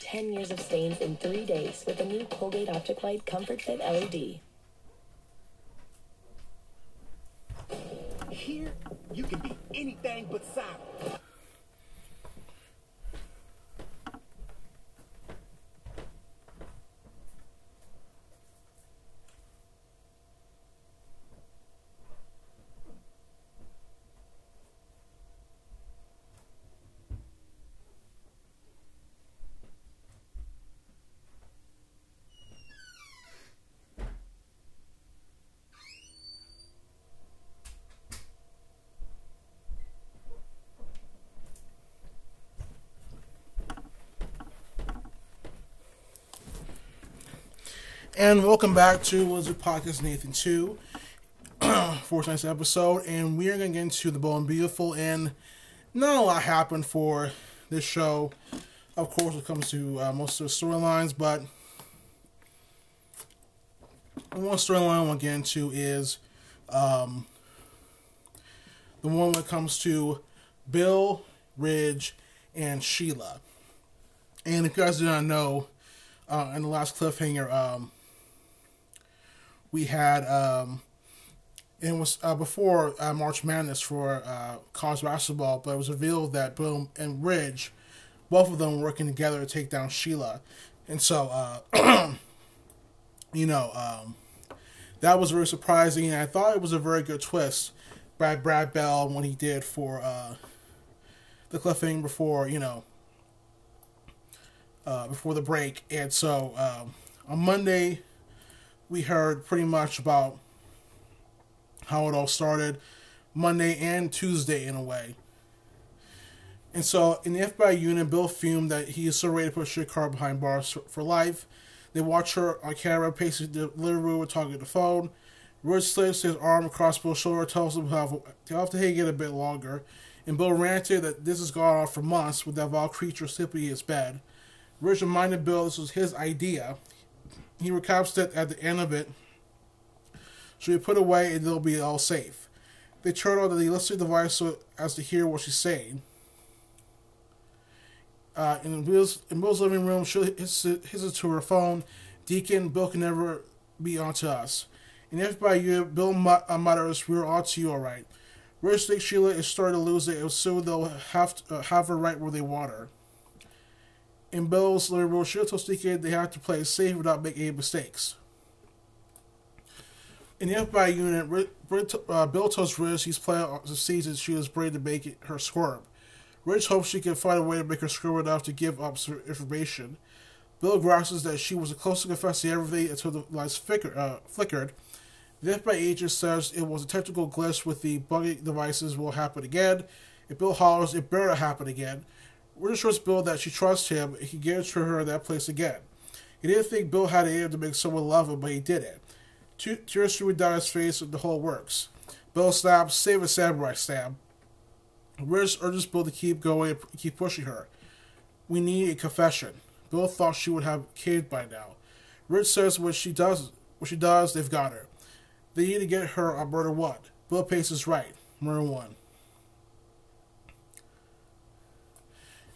10 years of stains in three days with the new Colgate Optic White Comfort Fit LED. Here, you can be anything but silent. And welcome back to Wizard Podcast Nathan 2 [clears throat] for tonight's episode. And we are going to get into the Bold and Beautiful. And not a lot happened for this show. Of course, when it comes to uh, most of the storylines, but one storyline I want to get into is um, the one when it comes to Bill, Ridge, and Sheila. And if you guys do not know, uh, in the last cliffhanger, um, we had um, it was uh, before uh, March Madness for uh, college basketball, but it was revealed that Boom and Ridge, both of them working together to take down Sheila, and so uh, [clears throat] you know um, that was very surprising, and I thought it was a very good twist by Brad Bell when he did for uh, the cliffhanger before you know uh, before the break, and so um, on Monday we heard pretty much about how it all started Monday and Tuesday in a way. And so in the FBI unit, Bill fumed that he is so ready to put shit car behind bars for life. They watch her on camera pacing the living room talking on the phone. Ridge slips his arm across Bill's shoulder, tells him how to have to take it a bit longer. And Bill ranted that this has gone on for months with that vile creature sleeping in his bed. Ridge reminded Bill this was his idea. He recounts that at the end of it, she'll put away and they'll be all safe. They turn on the listening device so as to hear what she's saying. Uh, in Bill's in living room, she hisses to her phone. Deacon, Bill can never be onto us. And if by you, Bill mutters, "We're on to you, all right." Ridge thinks Sheila is starting to lose it, and soon they'll have to, uh, have her right where they want her. In Bill's liberal room, Sheila tells Deacon they have to play safe without making any mistakes. In the FBI unit, uh, Bill tells Ridge he's playing the season she was ready to make it her squirm. Ridge hopes she can find a way to make her squirm enough to give up some information. Bill grasps that she was close to confessing everything until the lights flicker, uh, flickered. The FBI agent says it was a technical glitch with the bugging devices will happen again. If Bill hollers, it better happen again. Ridge assures Bill that she trusts him and he gives her that place again. He didn't think Bill had it in to make someone love him, but he did it. Tears streaming down his face and the whole works. Bill snaps, save a samurai stab. Ridge urges Bill to keep going and keep pushing her. We need a confession. Bill thought she would have caved by now. Ridge says when she does when she does, they've got her. They need to get her on murder one. Bill Pace is right. Murder one.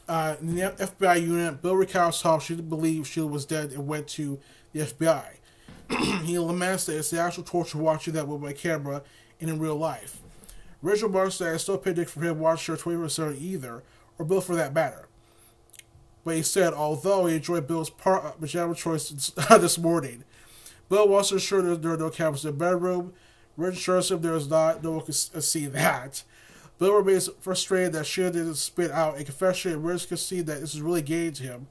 Uh, in the FBI unit, Bill recounts how she didn't believe Sheila was dead and went to the FBI. [clears throat] he laments that it's the actual torture watching that with my camera and in real life. Rachel Marks that it's still pending for him watching her 24 7 either, or Bill for that matter. But he said, although he enjoyed Bill's part, uh, pajama choice [laughs] this morning, Bill wants to ensure that there are no cameras in the bedroom. Ridge assures him there is not, no one can see that. Bill remains frustrated that Sheila didn't spit out a confession, and Ridge can see that this is really getting to him.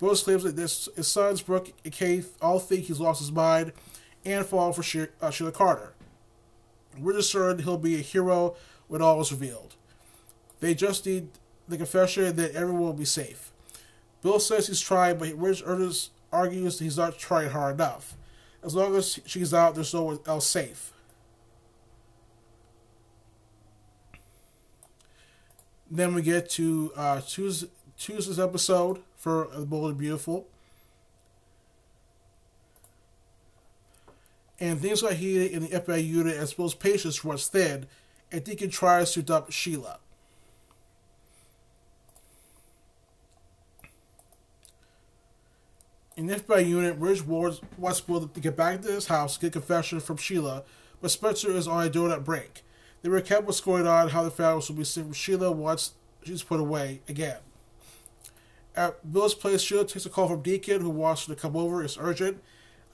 Bill claims that this, his sons, Brooke and Kate, all think he's lost his mind and fall for uh, Sheila Carter. We're concerned he'll be a hero when all is revealed. They just need the confession then everyone will be safe. Bill says he's trying, but Ridge argues he's not trying hard enough. As long as she's out, there's no one else safe. Then we get to uh, Tuesday, Tuesday's episode for The Bold and Beautiful. And things got heated in the FBI unit as Bill's patience runs thin, and Deacon tries to dump Sheila. In the FBI unit, Ridge warns Westfield to get back to his house to get confession from Sheila, but Spencer is on a donut break. They recap what's going on, how the files will be seen from Sheila once she's put away again. At Bill's place, Sheila takes a call from Deacon, who wants her to come over. It's urgent.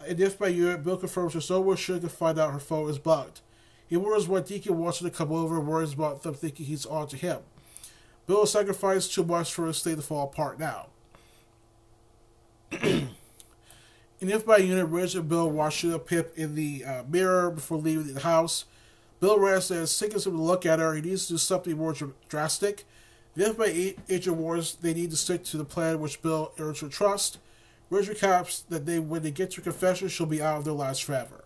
In the FBI unit, Bill confirms there's nowhere Sheila can find out her phone is bugged. He wonders why Deacon wants her to come over and worries about them thinking he's on to him. Bill sacrificed too much for his state to fall apart now. [clears throat] in the FBI unit, Ridge and Bill watch Sheila Pip in the uh, mirror before leaving the house. Bill realizes that it's sick as look at her. He needs to do something more dr- drastic. The FBI agent warns they need to stick to the plan which Bill earns her trust. Ridge recaps that they, when they get to confession, she'll be out of their lives forever.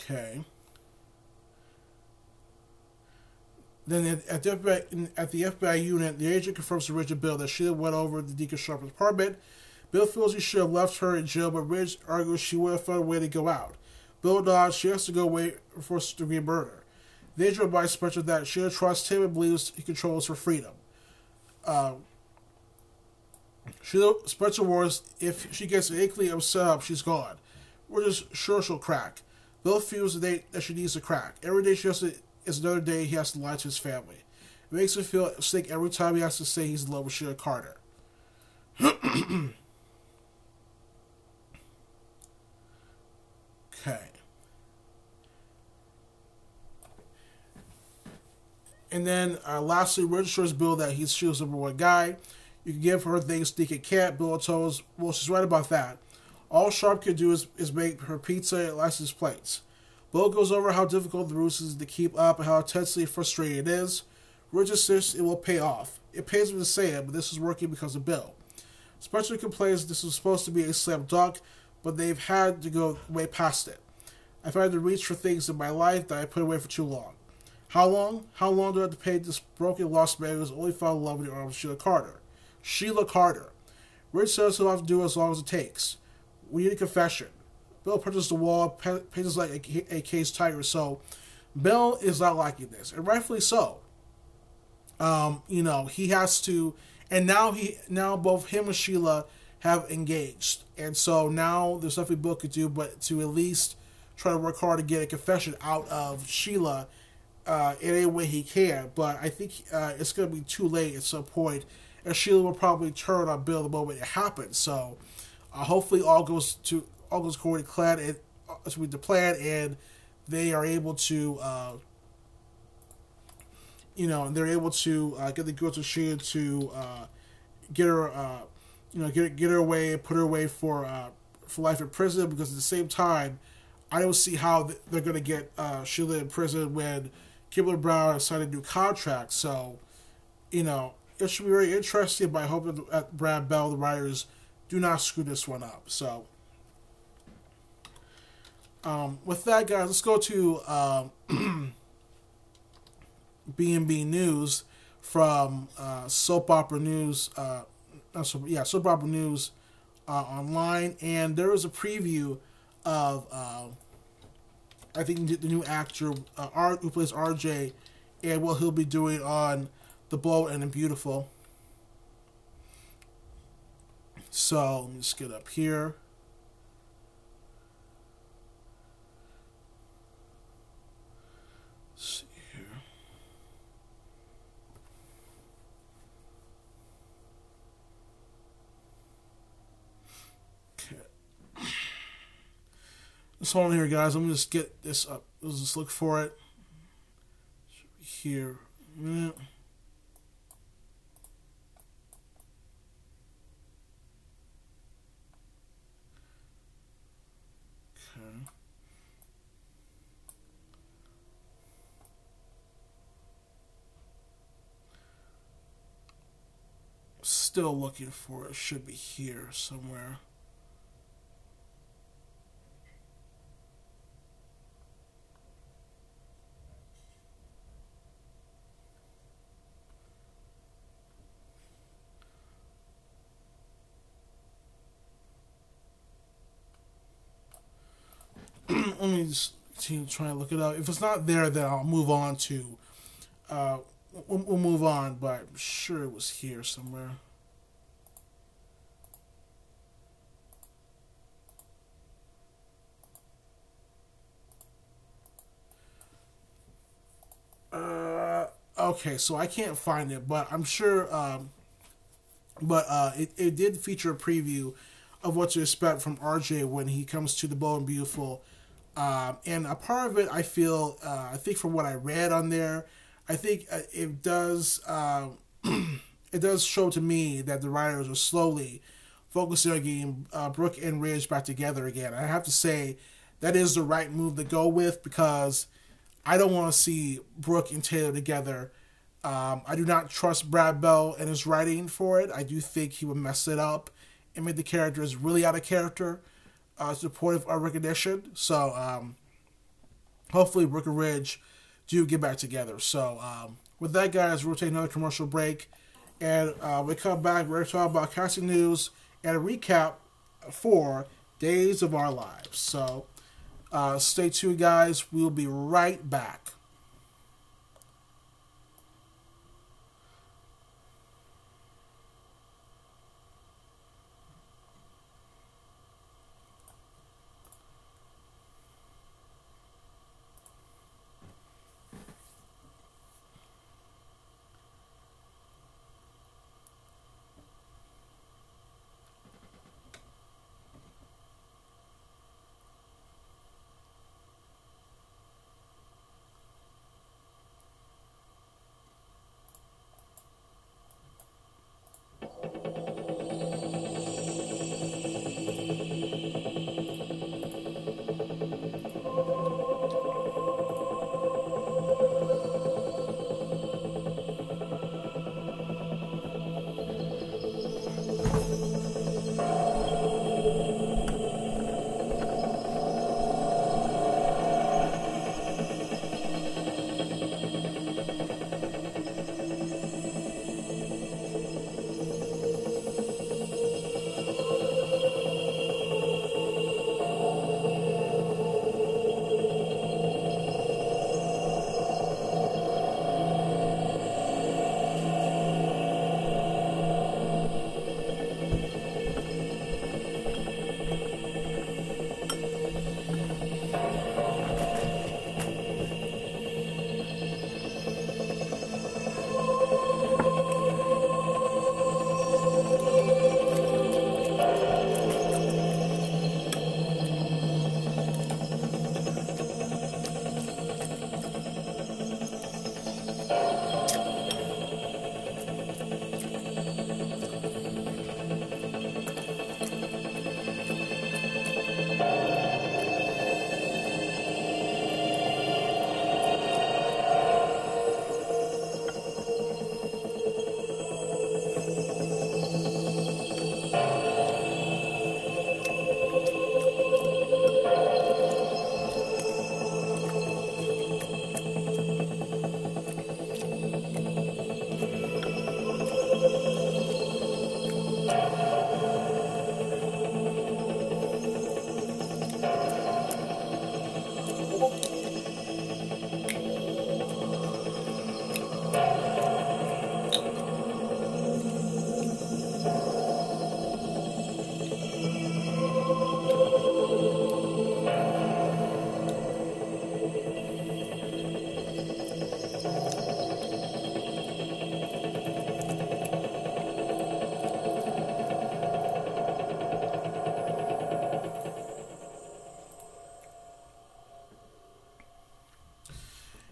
Okay. Then at, the FBI, at the FBI unit, the agent confirms to Ridge and Bill that Sheila went over to Deacon Sharp's apartment. Bill feels he should have left her in jail, but Ridge argues she would have found a way to go out. Bill nods she has to go away for degree murder. The agent reminds Spencer that Sheila trusts him and believes he controls her freedom. Uh, Sheila, Spencer warns if she gets an setup, she's gone. We're just sure she'll crack. Bill feels that, they, that she needs to crack. Every day she has to, is another day he has to lie to his family. It makes him feel sick every time he has to say he's in love with Sheila Carter. [clears throat] okay. And then uh, lastly, assures Bill that he's Sheila's number one guy. You can give her things Deacon can't. Bill tells, well, she's right about that. All Sharp can do is, is make her pizza and license plates. Bill goes over how difficult the ruse is to keep up and how intensely frustrating it is. Ridge insists it will pay off. It pays him to say it, but this is working because of Bill. Spencer complains this was supposed to be a slam dunk, but they've had to go way past it. I've had to reach for things in my life that I put away for too long. How long? How long do I have to pay this broken, man who's only found love in the arms of Sheila Carter? Sheila Carter. Ridge says he'll have to do as long as it takes. We need a confession. Bill punches the wall, paces like a, a caged tiger. So, Bill is not liking this, and rightfully so. Um, you know, he has to, and now he, now both him and Sheila have engaged, and so now there's nothing Bill could do but to at least try to work hard to get a confession out of Sheila uh, in any way he can. But I think uh, it's going to be too late at some point, and Sheila will probably turn on Bill the moment it happens. So uh, hopefully all goes to all goes according to plan and uh, to the plan, and they are able to. Uh, you know, they're able to uh, get the girl to Sheila to uh, get her, you know, get get her away, put her away for for life in prison. Because at the same time, I don't see how they're going to get Sheila in prison when Kimberlin Brown signed a new contract. So, you know, it should be very interesting. But I hope that Brad Bell, the writers, do not screw this one up. So, um, with that, guys, let's go to um, [clears throat] B&B News from uh, Soap Opera News. Uh, yeah, Soap Opera News uh, online, and there was a preview of uh, I think the new actor uh, R, who plays RJ and what he'll be doing on The Bold and the Beautiful. So let me just get up here. Let's see here. Okay. Let's hold on here, guys. Let me just get this up. Let's just look for it. Here. Yeah. Still looking for it. Should be here somewhere. Let me just continue trying to look it up. If it's not there, then I'll move on to uh, we'll, we'll move on, but I'm sure it was here somewhere. Uh, okay, so I can't find it, but I'm sure. Um, but uh, it, it did feature a preview of what to expect from RJ when he comes to the Bold and Beautiful. Um, and a part of it, I feel, uh, I think from what I read on there, I think uh, it does, uh, [clears throat] it does show to me that the writers are slowly focusing on getting uh, Brooke and Ridge back together again. I have to say that is the right move to go with because I don't want to see Brooke and Taylor together. Um, I do not trust Brad Bell and his writing for it. I do think he would mess it up and make the characters really out of character, uh, point of recognition. So um, hopefully Ridge do get back together. So um, with that, guys, we'll take another commercial break, and uh, we come back. We're going to talk about casting news and a recap for Days of Our Lives. So uh, stay tuned, guys. We'll be right back.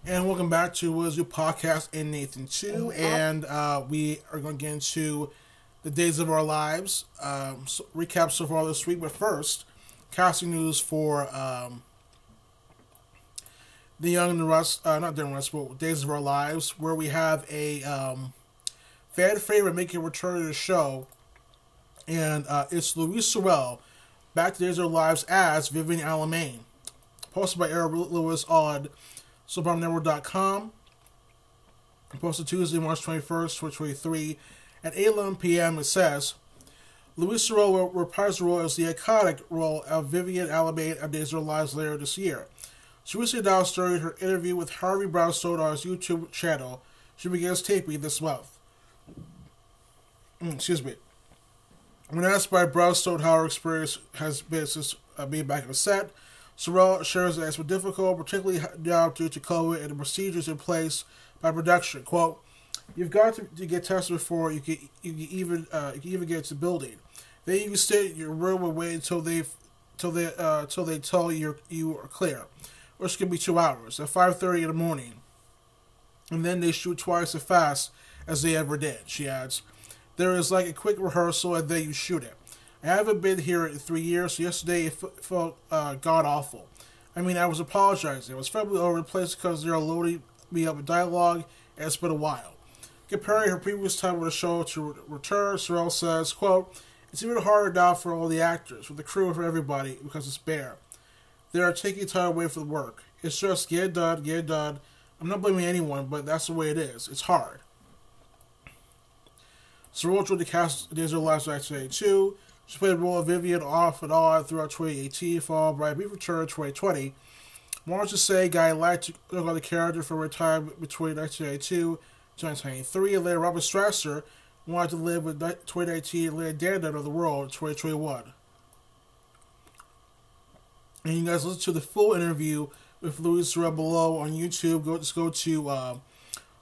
And welcome back to What Is Your Podcast and Nathan 2. And uh, we are going to get into the days of our lives. Um, so recap so far this week. But first, casting news for um, The Young and the Rust, uh, not The Young and the Rust, but Days of Our Lives, where we have a um, fan favorite making a return to the show. And uh, it's Louise Sorel back to Days of Our Lives as Vivian Alamain. Posted by Eric Lewis on SoapOperaNetwork.com. Posted Tuesday, March 21st, 2023 at 8 11 p.m. It says Louise Sorel will reprise the role as the iconic role of Vivian Alamain of Days of Lives later this year. She recently announced during her interview with Harvey Brown Stodar's YouTube channel she begins taping this month. Mm, excuse me. When asked by Brownstone how her experience has been since uh, being back on the set, Sorel shares that it's been difficult, particularly now due to COVID and the procedures in place by production. Quote, You've got to, to get tested before you can, you can even uh, you can even get to the building. Then you can stay in your room and wait until they till they uh, till they tell you you are clear, which can be two hours at five thirty in the morning. And then they shoot twice as fast as they ever did. She adds, "There is like a quick rehearsal and then you shoot it." I haven't been here in three years, so yesterday it f- felt uh, god awful. I mean, I was apologizing. I was probably over the place because they're loading me up with dialogue, and it's been a while. Comparing her previous time with the show to Return, Sorel says, quote, It's even harder now for all the actors, for the crew, and for everybody, because it's bare. They are taking time away from the work. It's just get it done, get it done. I'm not blaming anyone, but that's the way it is. It's hard. Sorel joined the cast of Days of Lives 1982. She played the role of Vivian off and on throughout 2018, followed by a brief return in 2020. More to say, Guy liked to look on the character for a time between 1982 2023, and later Robert Strasser wanted to live with 2019 and later of the world in 2021. And you guys listen to the full interview with Louise Sorel below on YouTube. Go just go to uh,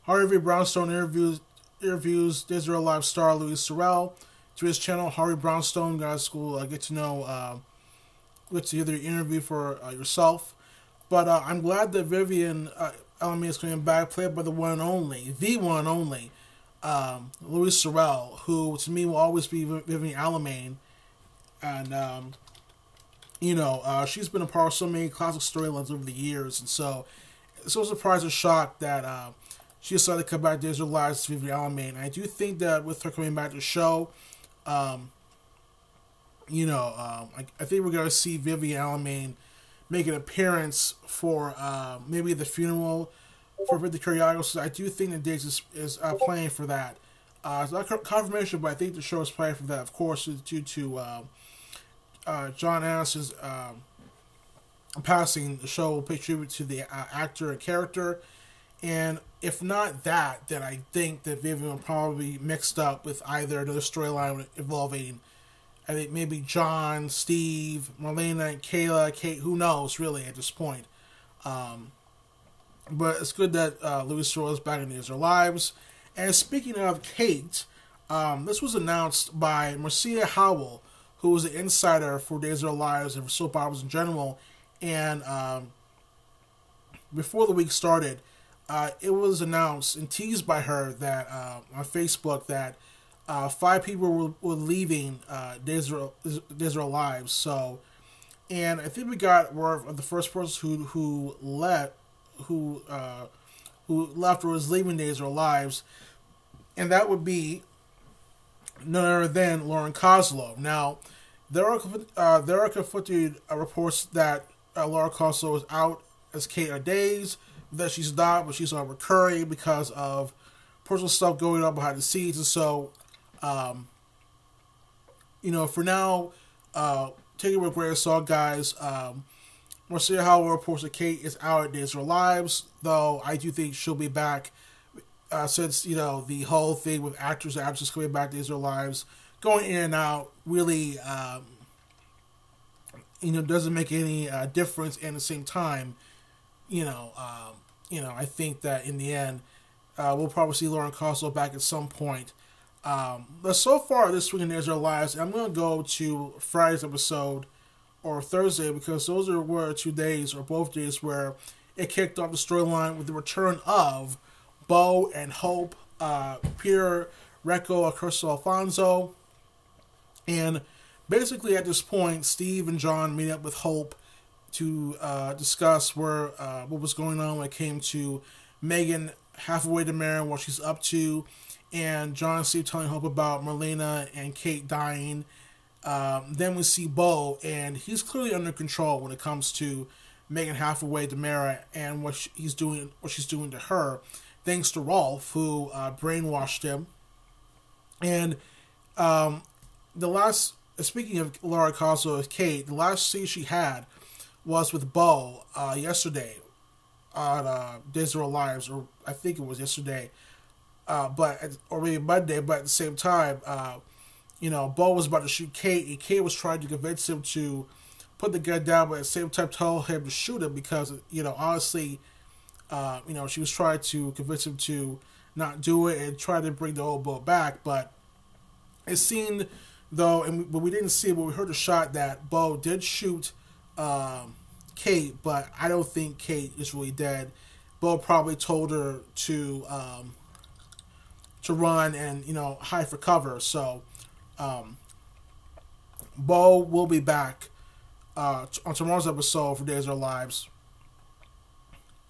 Harvey Brownstone interviews interviews Israel Live star Louise Sorel to his channel Harvey Brownstone Guys School. Uh, get to know uh, get to hear the interview for uh, yourself. But uh, I'm glad that Vivian uh, Alamain is coming back, played by the one and only, the one and only, um, Louise Sorel, who to me will always be Vivian Alamain. And, um, you know, uh, she's been a part of so many classic storylines over the years. And so it's so surprised and shocked that uh, she decided to come back to Israel Lives to Vivian Alamain. I do think that with her coming back to the show, um, you know, um, I, I, think we're going to see Vivian Alamain make an appearance for uh, maybe the funeral for the Kiriakis. I do think that Diggs is, is uh, playing for that. Uh, it's not confirmation, but I think the show is playing for that. Of course, due to uh, uh, John Aniston's um, passing, the show will pay tribute to the uh, actor and character. And if not that, then I think that Vivian will probably be mixed up with either another storyline involving I think maybe John, Steve, Marlena, Kayla, Kate, who knows really at this point. Um, but it's good that uh, Louise Sorel is back in These Are Lives. And speaking of Kate, um, this was announced by Marcia Howell, who was an insider for Days of Our Lives and for soap operas in general. And um, before the week started, uh, it was announced and teased by her that uh, on Facebook that uh, five people were, were leaving uh, Days of Our Lives. So, and I think we got word of the first person who who left, who uh, who left or was leaving Our Lives, and that would be none other than Lauren Koslow. Now, there are uh, there are conflicting uh, reports that uh, Laura is out as Kate Days, that she's not, but she's on recurring because of personal stuff going on behind the scenes, and so um, you know, for now, uh, take it with of salt, guys. Um, Marcia Howell reports that Kate is out at Days of Our Lives, though I do think she'll be back uh, since, you know, the whole thing with actors and actresses coming back to Days of Our Lives, going in and out, really, um, you know, doesn't make any uh, difference. And at the same time, you know, um, you know, I think that in the end, uh, we'll probably see Lauren Koslow back at some point. Um, but so far this week in Days Our Lives, I'm going to go to Friday's episode or Thursday because those are were two days or both days where it kicked off the storyline with the return of Bo and Hope, uh, Peter Reckell, Kristian Alfonso, and basically at this point, Steve and John meet up with Hope to uh, discuss where uh, what was going on when it came to Megan halfway to Marin, what she's up to and John Steve telling Hope about Marlena and Kate dying. Um, then we see Bo, and he's clearly under control when it comes to Megan Hathaway, DiMera, and what he's doing, what she's doing to her, thanks to Rolf, who uh, brainwashed him. And um, the last, speaking of Laura Koslow with Kate, the last scene she had was with Bo uh, yesterday on uh, Our Lives, or I think it was yesterday uh, but or maybe Monday, but at the same time, uh, you know, Bo was about to shoot Kate, and Kate was trying to convince him to put the gun down, but at the same time tell him to shoot him because you know, honestly, uh, you know, she was trying to convince him to not do it and try to bring the old Bo back, but it seemed though, and we, but we didn't see it, but we heard a shot that Bo did shoot um, Kate, but I don't think Kate is really dead. Bo probably told her to um, to run and you know hide for cover. So um, Bo will be back uh, on tomorrow's episode for Days of Our Lives.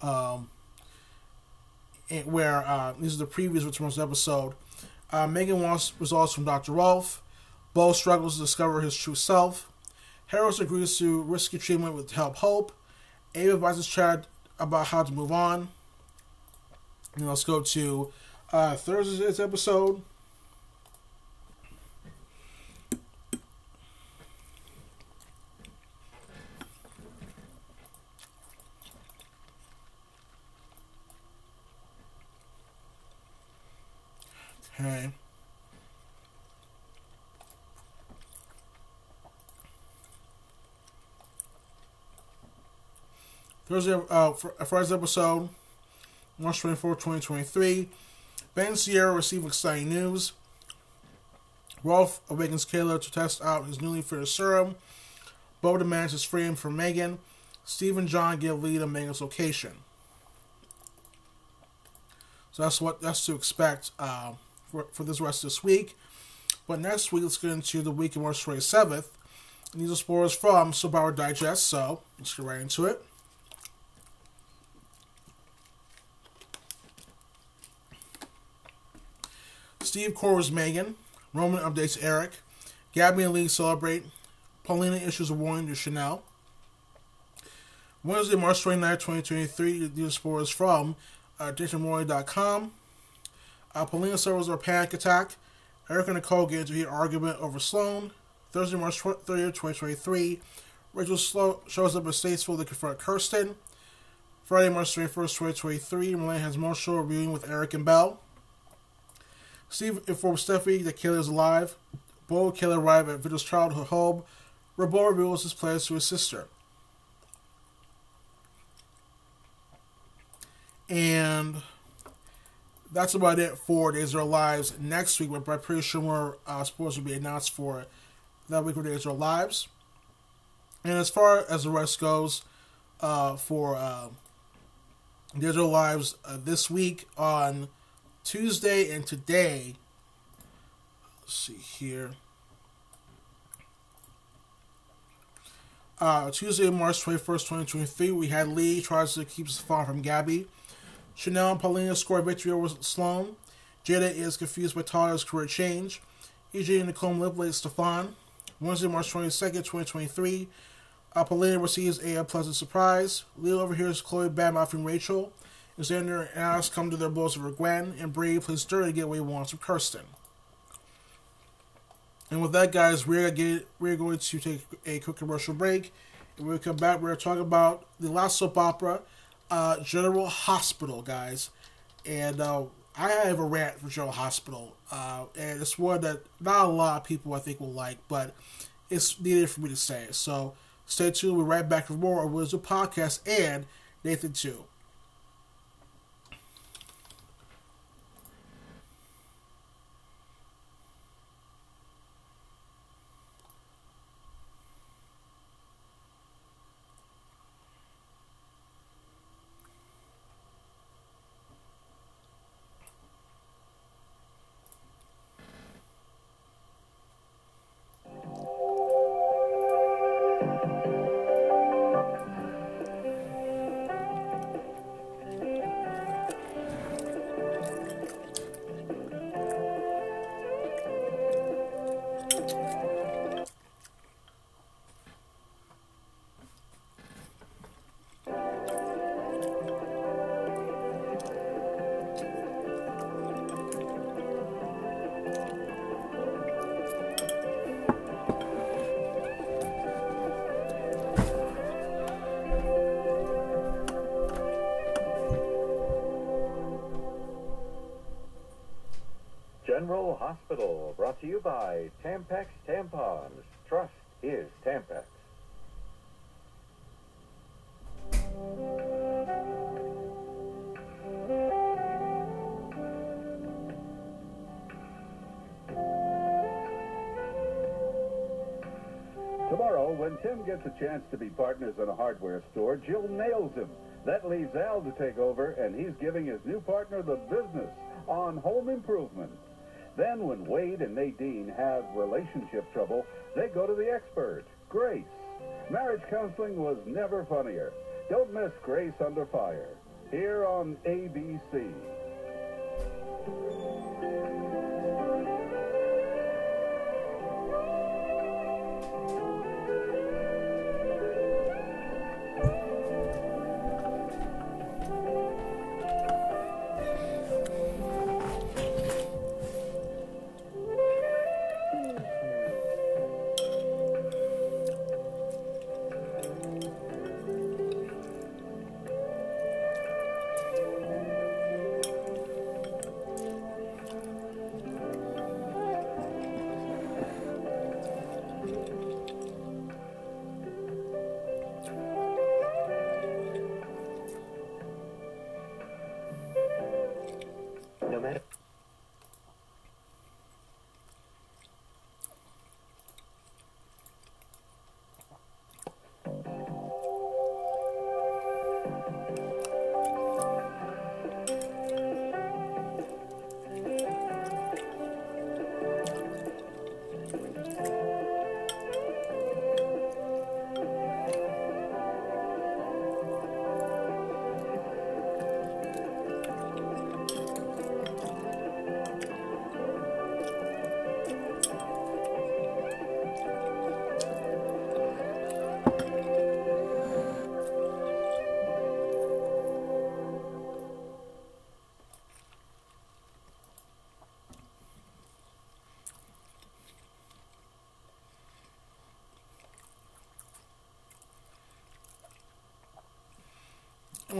Um, where uh, these are the previous for tomorrow's episode. Uh, Megan wants results from Dr. Rolf. Bo struggles to discover his true self. Harold agrees to risky treatment with help Hope. Abe advises Chad about how to move on. And let's go to uh, Thursday's episode. Okay. Thursday, uh, Friday's episode, March 24, 2023. Ben Sierra received exciting news. Rolf awakens Kayla to test out his newly fitted serum. Bo demands his freedom from Megan. Steve and John give lead on Megan's location. So that's what that's to expect uh, for, for this rest of this week. But next week, let's get into the week of March 27th. And these are spoilers from Soap Digest, so let's get right into it. Steve cores Megan. Roman updates Eric. Gabby and Lee celebrate. Paulina issues a warning to Chanel. Wednesday, March 29, 2023, these spoilers from uh, DictionMori.com. Uh, Paulina suffers a panic attack. Eric and Nicole get into an argument over Sloan. Thursday, March 30th, 2023, Rachel Slo- shows up at Statesville to confront Kristen. Friday, March 31st, 2023, Milan has Marshall reviewing with Eric and Belle. Steve informs Steffi that Kayla is alive. Bo and Kayla arrive at Vigil's childhood home, where Bo reveals his plans to his sister. And that's about it for Days of Our Lives next week, but I'm pretty sure more uh, sports will be announced for that week of Days of Our Lives. And as far as the rest goes, uh, for uh, Our Lives uh, this week on Tuesday and today, let's see here. Uh, Tuesday, March 21st, 2023, we had Lee tries to keep Stefan from Gabby. Chanel and Paulina score victory over Sloan. Jada is confused by Tyler's career change. EJ and Nicole manipulate Stefan. Wednesday, March 22nd, 2023, uh, Paulina receives a, pleasant surprise. Leo overhears Chloe badmouthing Rachel. Xander and Ash come to their blows over Gwen, and Bree plays dirty to get what he wants from Kristen. And with that, guys, we're, we're going to take a quick commercial break. And when we come back, we're going to talk about the last soap opera, uh, General Hospital, guys. And uh, I have a rant for General Hospital. Uh, and it's one that not a lot of people, I think, will like, but it's needed for me to say it. So stay tuned. We're right back for more of Wizard Podcast and Nathan 2. To you by Tampax Tampons. Trust is Tampax. Tomorrow, when Tim gets a chance to be partners in a hardware store, Jill nails him. That leaves Al to take over, and he's giving his new partner the business on home improvement. Then, when Wade and Nadine have relationship trouble, they go to the expert, Grace. Marriage counseling was never funnier. Don't miss Grace Under Fire, here on ABC.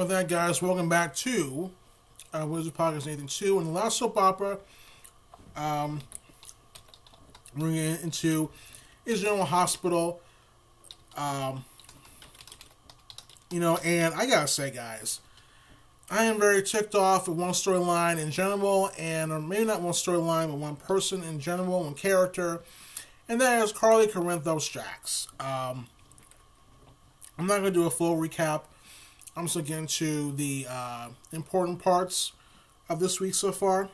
With that, guys, welcome back to uh, Wizard Podcast Nathan 2. And the last soap opera um, we're getting into is General Hospital. Um, you know, and I gotta say, guys, I am very ticked off with one storyline in general, and or maybe not one storyline, but one person in general, one character, and that is Carly Corinthos Jax. Um, I'm not gonna do a full recap. I'm just looking into the uh, important parts of this week so far.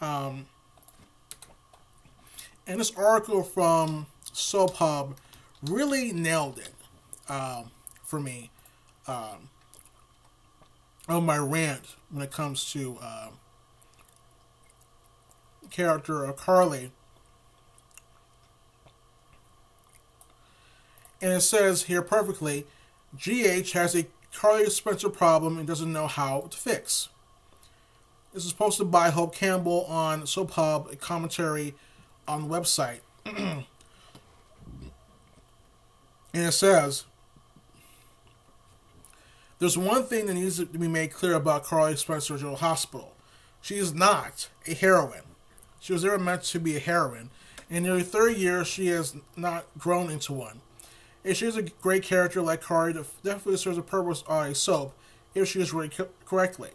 Um, and this article from Soap Hub really nailed it um, for me um, on my rant when it comes to uh, character of Carly. And it says here perfectly GH has a Carly Spencer problem and doesn't know how to fix. This is posted by Hope Campbell on Soap Hub, a commentary on the website. [clears throat] and it says There's one thing that needs to be made clear about Carly Spencer General Hospital. She is not a heroine. She was never meant to be a heroine. In nearly 30 years, she has not grown into one. If she is a great character like Kari, that definitely serves a purpose on a soap if she is written co- correctly.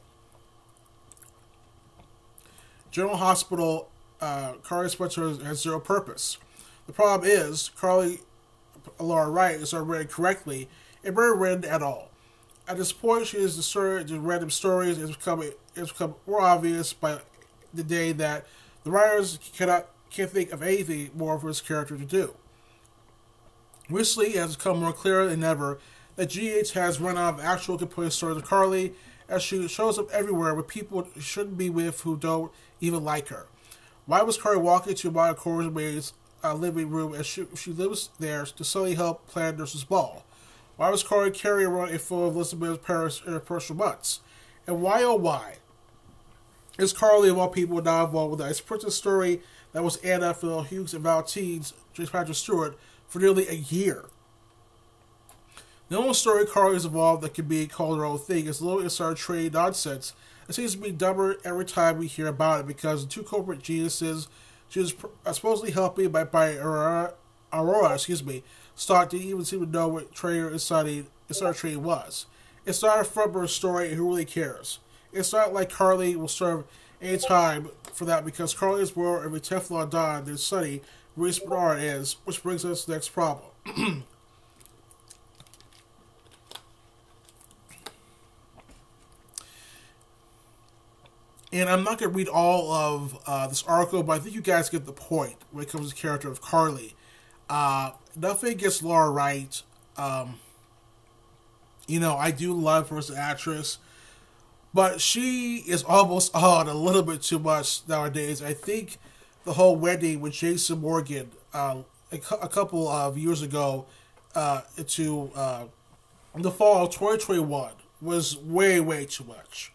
General Hospital, uh, Carly Spencer has, has zero purpose. The problem is, Carly Laura Wright is not read correctly and very read at all. At this point, she is distorted to random stories. It's become, it's become more obvious by the day that the writers cannot can't think of anything more for this character to do. Recently, it has become more clear than ever that GH has run out of actual compelling stories of Carly, as she shows up everywhere with people she shouldn't be with who don't even like her. Why was Carly walking to Maya Corey's uh, living room as she, she lives there to suddenly help plan Nurse's ball? Why was Carly carrying around a full of Elizabeth Paris personal months? And why oh why is Carly of all people involved with the Ice Princess story that was Anna Finola Hughes and Valentine's James Patrick Stuart for nearly a year? The only story Carly has evolved that could be called her own thing is little insider trade nonsense. It seems to be dumber every time we hear about it because the two corporate geniuses she was uh, supposedly helping by, by Aurora, Aurora, excuse me, Stark didn't even seem to know what Trader Insider, insider trading was. It's not a front burner story, who really cares? It's not like Carly will serve any time for that because Carly is more of a Teflon Don than Sonny Reese is, which brings us to the next problem. [clears throat] and I'm not going to read all of uh, this article, but I think you guys get the point when it comes to the character of Carly. Uh, nothing gets Laura Wright. Um, you know, I do love her as an actress, but she is almost [laughs] on a little bit too much nowadays. I think the whole wedding with Jason Morgan uh, a, a, couple of years ago uh, to uh, the fall of 2021 was way, way too much.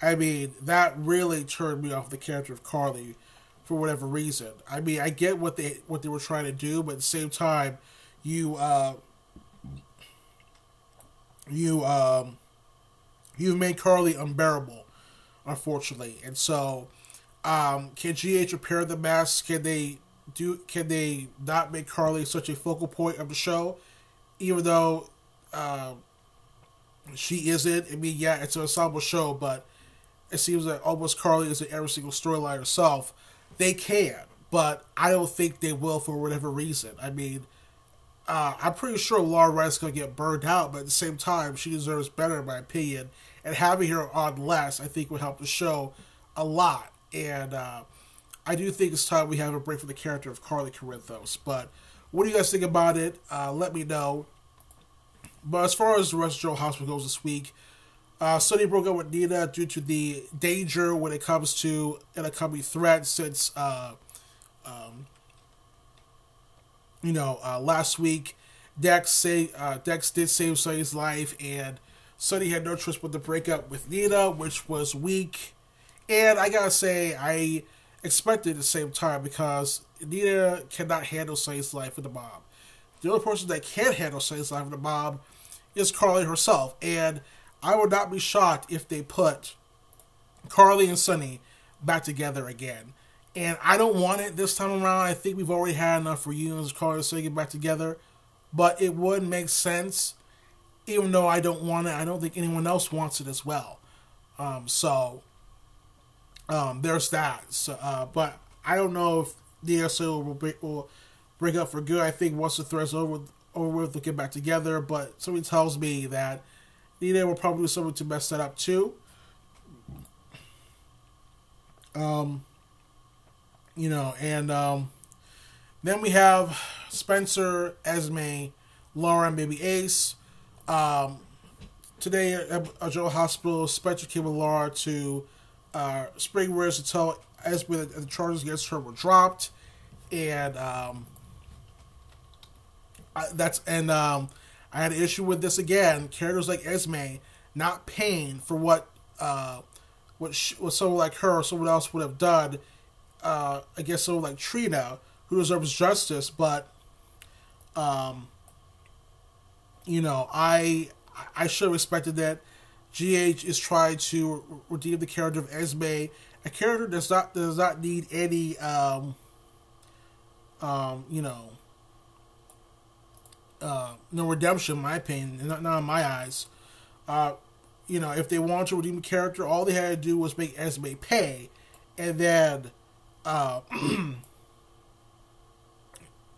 I mean, that really turned me off the character of Carly for whatever reason. I mean, I get what they what they were trying to do, but at the same time, you uh, you um, you've made Carly unbearable, unfortunately, and so um, can GH repair the mess? Can they do? Can they not make Carly such a focal point of the show, even though uh, she isn't? I mean, yeah, it's an ensemble show, but it seems that almost Carly is in every single storyline herself. They can, but I don't think they will for whatever reason. I mean, uh, I'm pretty sure Laura Wright's gonna get burned out, but at the same time, she deserves better, in my opinion. And having her on less, I think, would help the show a lot. And uh, I do think it's time we have a break for the character of Carly Corinthos. But what do you guys think about it? Uh, let me know. But as far as the rest of Joe Hospital goes this week, uh, Sonny broke up with Nina due to the danger when it comes to an upcoming threat since, uh, um, you know, uh, last week Dex say uh, Dex did save Sonny's life, and Sonny had no choice but to break up with Nina, which was weak. And I gotta say, I expected the same time because Nina cannot handle Sonny's life with the mob. The only person that can handle Sonny's life with the mob is Carly herself, and I would not be shocked if they put Carly and Sonny back together again. And I don't want it this time around. I think we've already had enough reunions, Carly and Sonny get back together. But it would make sense, even though I don't want it. I don't think anyone else wants it as well. Um, so um, there's that. So, uh, but I don't know if DSO will break, will break up for good. I think once the thread's over, over with, they'll get back together. But somebody tells me that Nina will probably do something to mess that up too. Um, you know, and um, then we have Spencer, Esme, Laura, and Baby Ace. Um, today at, at Joe Hospital, Spencer came with Laura to uh, Spring to tell Esme that the charges against her were dropped, and um, I, that's and um, I had an issue with this again. Characters like Esme not paying for what uh, what, she, what someone like her or someone else would have done. Uh, I guess someone like Trina, who deserves justice, but um, you know, I I should have expected that. GH is trying to redeem the character of Esme, a character does not does not need any um, um, you know uh, no redemption, in my opinion, not, not in my eyes. Uh, you know, if they wanted to redeem the character, all they had to do was make Esme pay, and then, uh, [clears throat]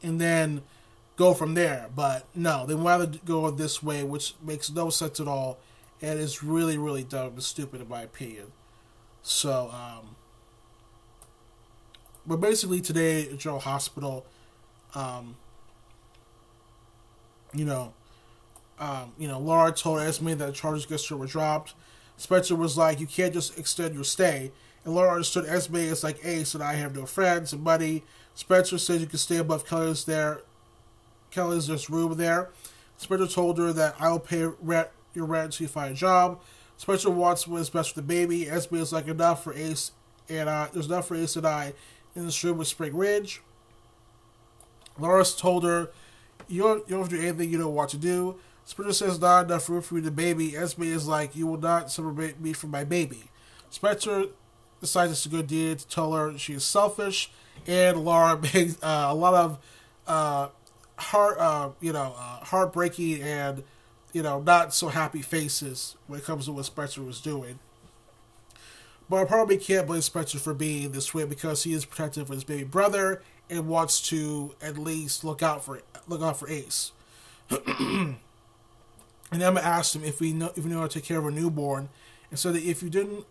and then go from there. But no, they wanted to go this way, which makes no sense at all, and it's really, really dumb and stupid in my opinion. So, um, but basically today, at Joe Hospital, um, you know, um, you know, Laura told Esme that the charges against her were dropped. Spencer was like, "You can't just extend your stay." And Laura understood Esme as like, "Ace and I have no friends and money." Spencer said you can stay above Kelly's there. Kelly's just room there. Spencer told her that I'll pay rent, your rent until you find a job. Spencer wants what is best for the baby. Esme is like enough for Ace and there's enough for Ace and I in this room with Spring Ridge. Laura told her you don't, you don't have to do anything you don't want to do. Spencer says not enough room for you to baby. Esme is like, you will not separate me from my baby. Spencer decides it's a good deal to tell her she is selfish, and Laura [laughs] makes uh, a lot of uh, heart, uh, you know, uh, heartbreaking and you know not so happy faces when it comes to what Spencer was doing. But I probably can't blame Spencer for being this way because he is protective of his baby brother and wants to at least look out for look out for Ace. [clears throat] And Emma asked him if we know if we know how to take care of a newborn, and said that if you didn't,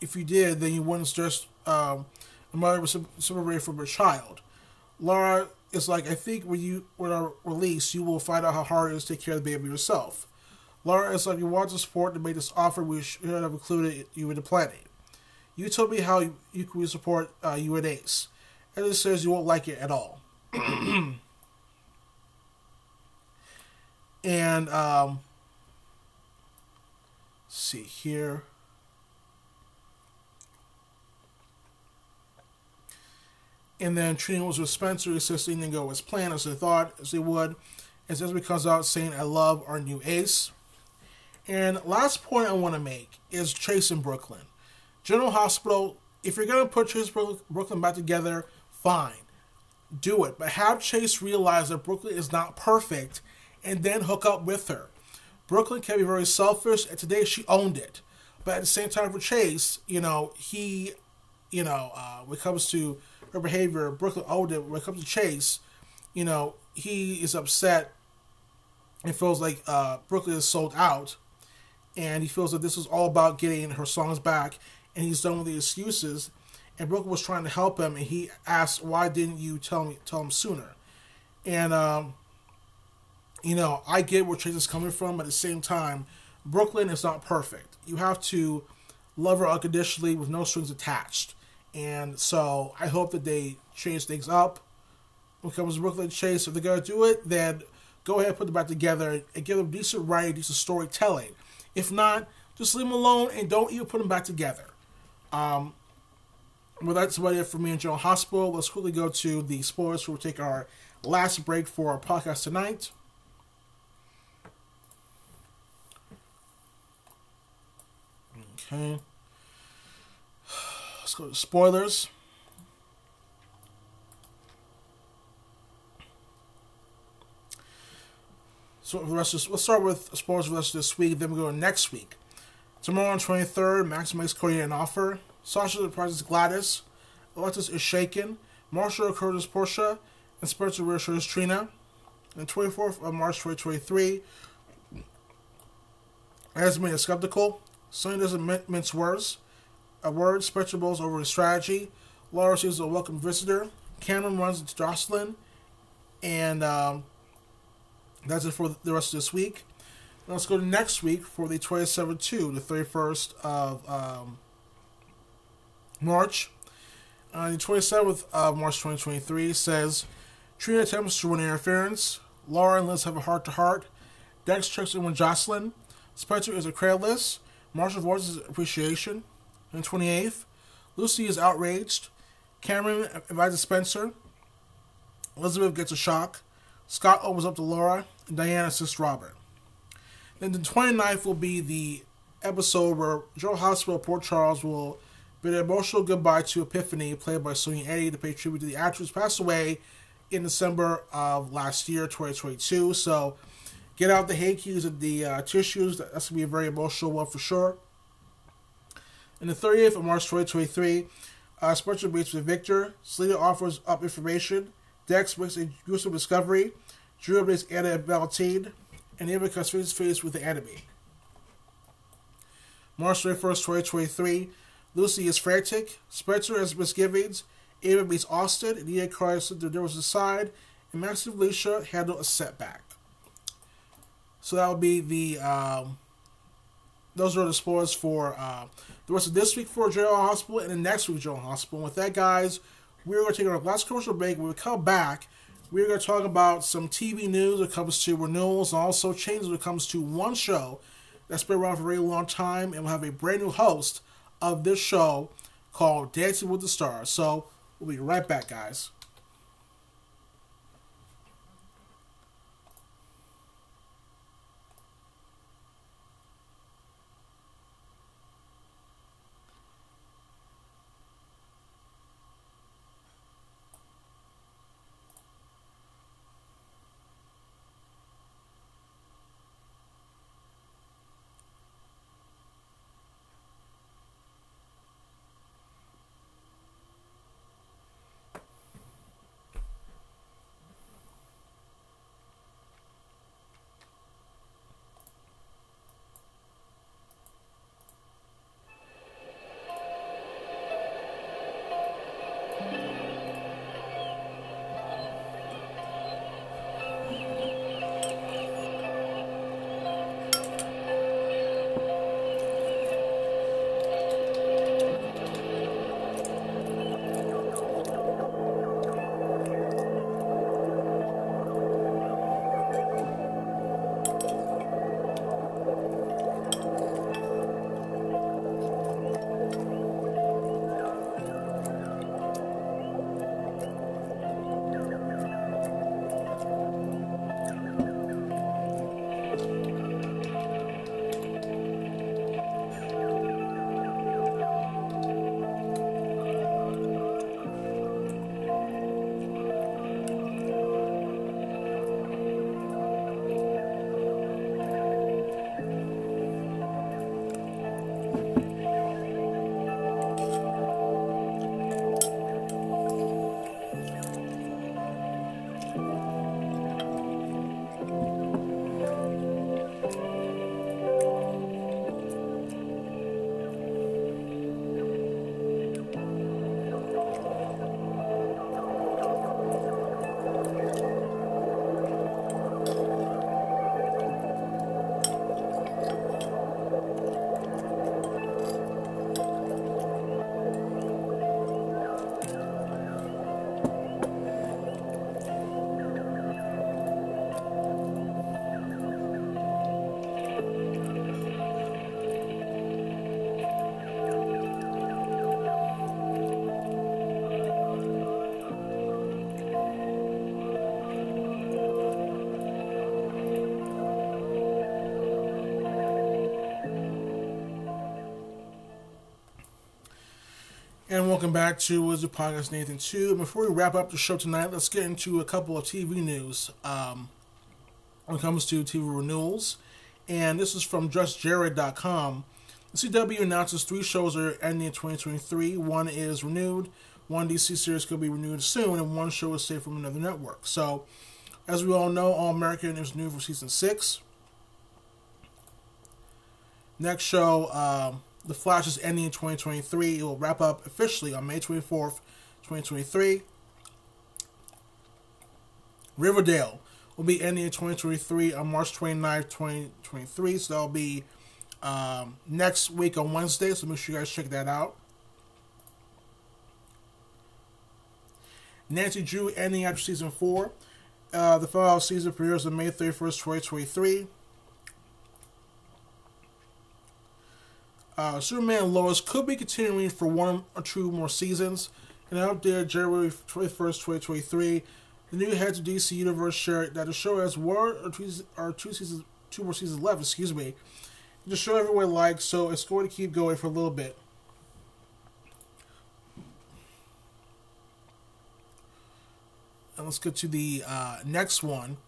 if you did, then you wouldn't stress um, a mother was separated from her child. Laura is like, I think when you when are released, you will find out how hard it is to take care of the baby yourself. Laura is like, you want to support to make this offer, we should have included you in the planning. You told me how you, you could support uh, you and Ace, and it says you won't like it at all. [clears throat] and um, see here. And then Trina was with Spencer, assisting and go as planned, as they thought, as they would. As Esme comes out saying, I love our new ace. And last point I want to make is Chase in Brook Lynn. General Hospital, if you're going to put Chase Brook Lynn back together, fine. Do it. But have Chase realize that Brook Lynn is not perfect and then hook up with her. Brook Lynn can be very selfish, and today she owned it. But at the same time, for Chase, you know, he, you know, uh, when it comes to her behavior, Brook Lynn it. When it comes to Chase, you know, he is upset and feels like uh, Brook Lynn is sold out. And he feels that this is all about getting her songs back, and he's done with the excuses. And Brook Lynn was trying to help him, and he asked, "Why didn't you tell me tell him sooner?" And um, you know, I get where Chase is coming from, but at the same time, Brook Lynn is not perfect. You have to love her unconditionally with no strings attached. And so I hope that they change things up when it comes to Brook Lynn Chase. If they're going to do it, then go ahead and put them back together and give them decent writing, decent storytelling. If not, just leave them alone and don't even put them back together. Um, well, that's about it for me and General Hospital. Let's quickly go to the spoilers. We'll take our last break for our podcast tonight. Okay. Let's go to spoilers. So the rest of, let's start with spoilers for the rest of this week. Then we go to next week. Tomorrow on 23rd, Max makes Cody an offer. Sasha surprises Gladys. Alexis is shaken. Marshall encourages Portia. And Spencer reassures Trina. And 24th of March 2023, Esme is skeptical. Sonny doesn't mince words. A word, Spencer bowls over his strategy. Laura sees a welcome visitor. Cameron runs into Josslyn. And um, that's it for the rest of this week. Now let's go to next week for the 27 2, the 31st of um, March. On the 27th of March 2023 says Trina attempts to run interference. Laura and Liz have a heart to heart. Dex checks in with Josslyn. Spencer is a credulous. Marshall voices appreciation. On the 28th, Lucy is outraged. Cameron advises Spencer. Elizabeth gets a shock. Scott opens up to Laura. And Diane assists Robert. Then the 29th will be the episode where Joe Hospital Port Charles will bid an emotional goodbye to Epiphany, played by Sonya Eddy, to pay tribute to the actress who passed away in December of last year, 2022. So get out the hankies and the uh, tissues. That's going to be a very emotional one for sure. And the 30th of March 2023, uh, Spencer meets with Victor. Selina offers up information. Dex makes a gruesome discovery. Drew meets Anna and Valentine. And Ava comes face to face with the enemy. March 31st, 2023, Lucy is frantic. Spencer has misgivings. Ava meets Austin. And Ian cries to the doors aside. And Max and Alicia handle a setback. So that will be the um, those are the spoilers for uh, the rest of this week for General Hospital and the next week General Hospital. And with that, guys, we're going to take our last commercial break. When we come back, we're going to talk about some TV news when it comes to renewals and also changes when it comes to one show that's been around for a very long time. And we'll have a brand new host of this show called Dancing with the Stars. So we'll be right back, guys. Welcome back to Wizard Podcast Nathan 2. Before we wrap up the show tonight, let's get into a couple of TV news um, when it comes to TV renewals. And this is from JustJared.com. The CW announces three shows are ending in 2023. One is renewed, one DC series could be renewed soon, and one show is saved from another network. So, as we all know, All American is new for season six. Next show, um, The Flash is ending in 2023. It will wrap up officially on May 24th, 2023. Riverdale will be ending in 2023 on March 29th, 2023. So that'll be um, next week on Wednesday. So make sure you guys check that out. Nancy Drew ending after season four. Uh, the final season premieres on May 31st, 2023. Uh, Superman and Lois could be continuing for one or two more seasons. And out there, January 21st, 2023, the new heads of DC Universe shared that the show has one or two, or two seasons, two more seasons left. Excuse me. The show everyone likes, so it's going to keep going for a little bit. And let's get to the uh, next one.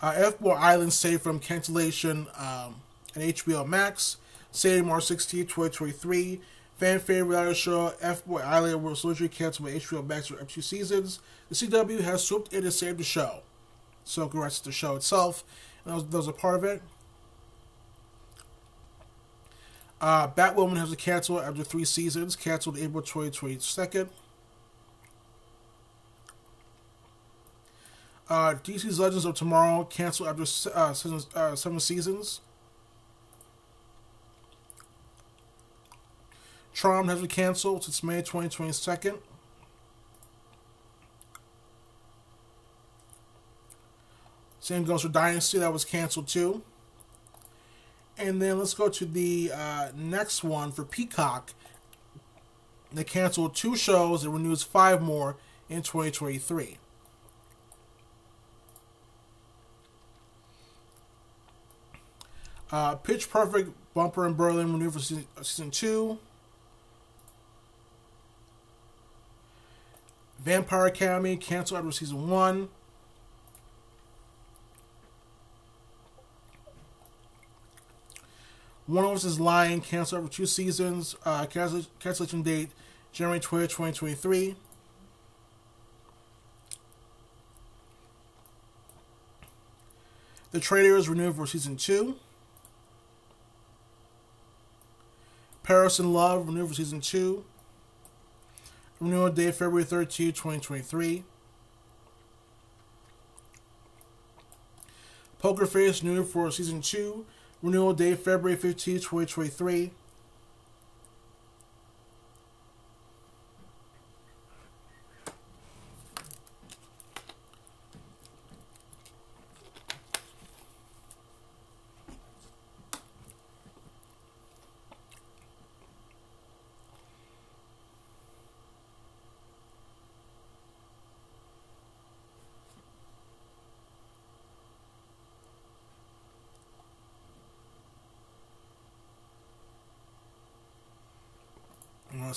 Uh, F Boy Island saved from cancellation um, on HBO Max. Saturday, March 16, 2023. Fan favorite reality show F Boy Island was originally canceled by HBO Max for up two seasons. The CW has swooped in to save the show. So, congrats to the show itself. And that was, that was a part of it. Uh, Batwoman has to cancel after three seasons, canceled April 2022. Uh, DC's Legends of Tomorrow canceled after uh, seven, uh, seven seasons. Charmed has been canceled since May 2022. Same goes for Dynasty, that was canceled too. And then let's go to the uh, next one for Peacock. They canceled two shows and renews five more in 2023. Uh, Pitch Perfect, Bumper in Berlin for season, season 2. Vampire Academy canceled after season 1. One of Us is Lying canceled after two seasons. Uh, cancellation date January 20, 2023. The Trader is renewed for season 2. Paris in Love, renewed for season 2. Renewal date February 13, 2023. Poker Face, renewed for season 2. Renewal date February 15, 2023.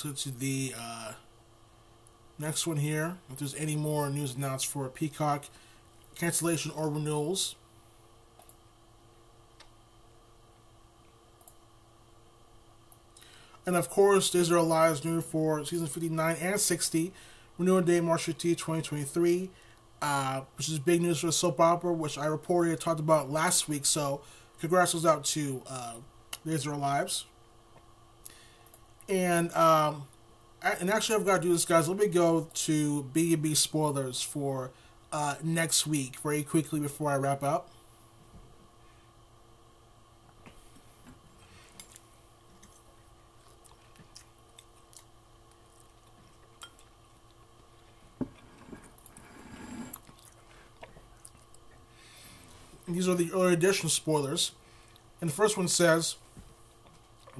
Let's go to the uh, next one here. If there's any more news announced for Peacock cancellation or renewals. And of course, Days Are Lives new for season 59 and 60. Renewal date March 15, 2023. Uh, which is big news for the soap opera, which I reported and talked about last week. So, congrats goes out to uh, Days Are Lives. And um, and actually, I've got to do this, guys. Let me go to B and B spoilers for uh, next week very quickly before I wrap up. these are the early edition spoilers. And the first one says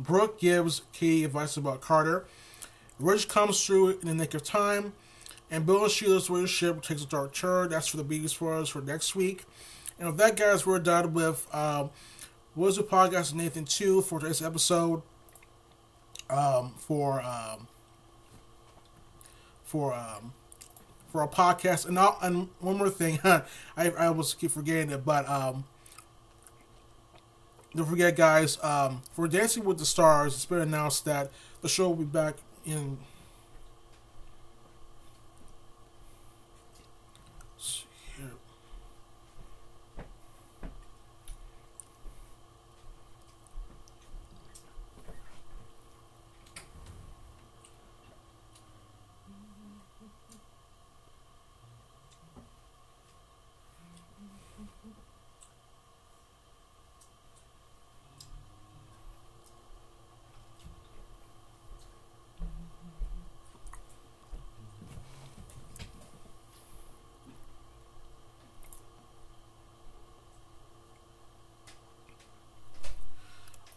Brooke gives key advice about Carter. Rich comes through in the nick of time, and Bill and Sheila's relationship takes a dark turn. That's for the biggest spoilers for next week. And with that, guys, we're done with um, Wizard Podcast with Nathan 2 for this episode. Um, for um, for um, for our podcast, and and one more thing, [laughs] I I almost keep forgetting it, but um, don't forget, guys, um, for Dancing with the Stars, it's been announced that the show will be back in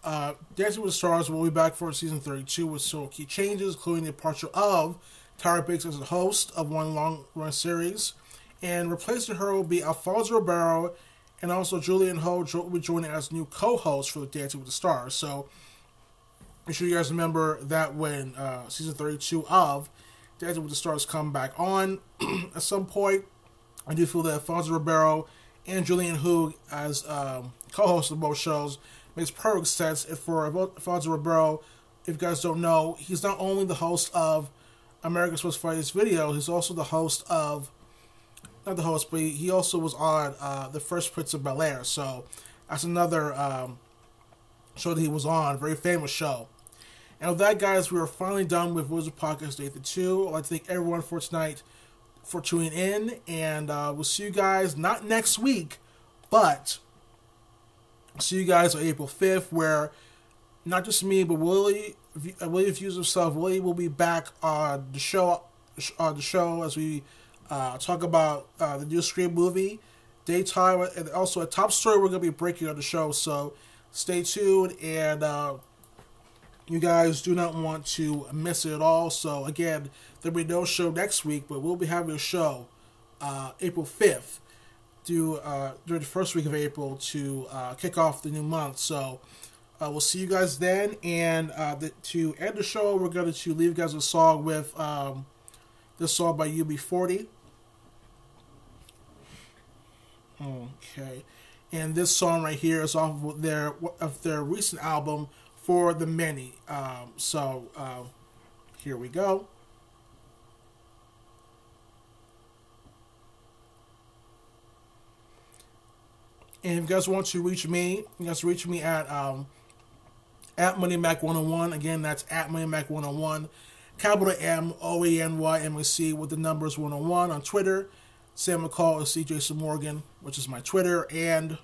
Uh, Dancing with the Stars will be back for season 32 with several key changes, including the departure of Tyra Banks as a host of one long run series. And replacing her will be Alfonso Ribeiro, and also Julianne Hough will be joining as new co host for the Dancing with the Stars. So, I'm sure you guys remember that when uh, season 32 of Dancing with the Stars come back on [clears throat] at some point. I do feel that Alfonso Ribeiro and Julianne Hough as um, co hosts of both shows makes perfect sense. If for Alfonso Ribeiro, if you guys don't know, he's not only the host of America's Most Funniest Video, he's also the host of, not the host, but he also was on uh, The First Prince of Bel Air. So that's another um, show that he was on, very famous show. And with that, guys, we are finally done with Wizard Podcast Day 2. I'd like to thank everyone for tonight for tuning in, and uh, we'll see you guys not next week, but see you guys on April 5th, where not just me, but Willie, Willie Views himself, Willie will be back on the show, on the show as we uh, talk about uh, the new Scream movie, daytime, and also a top story we're going to be breaking on the show. So stay tuned, and uh, you guys do not want to miss it at all. So again, there'll be no show next week, but we'll be having a show uh, April 5th do uh, during the first week of April to uh, kick off the new month. So uh, we'll see you guys then. And uh, the, to end the show, we're going to leave you guys a song with um, this song by UB40. Okay, and this song right here is off of their of their recent album for the many. Um, so uh, here we go. And if you guys want to reach me, you guys reach me at um, at MoneyMac101. Again, that's at MoneyMac101. Capital M O A N Y M A C with the numbers 101 on Twitter. Sam McCall is CJ Morgan, which is my Twitter. And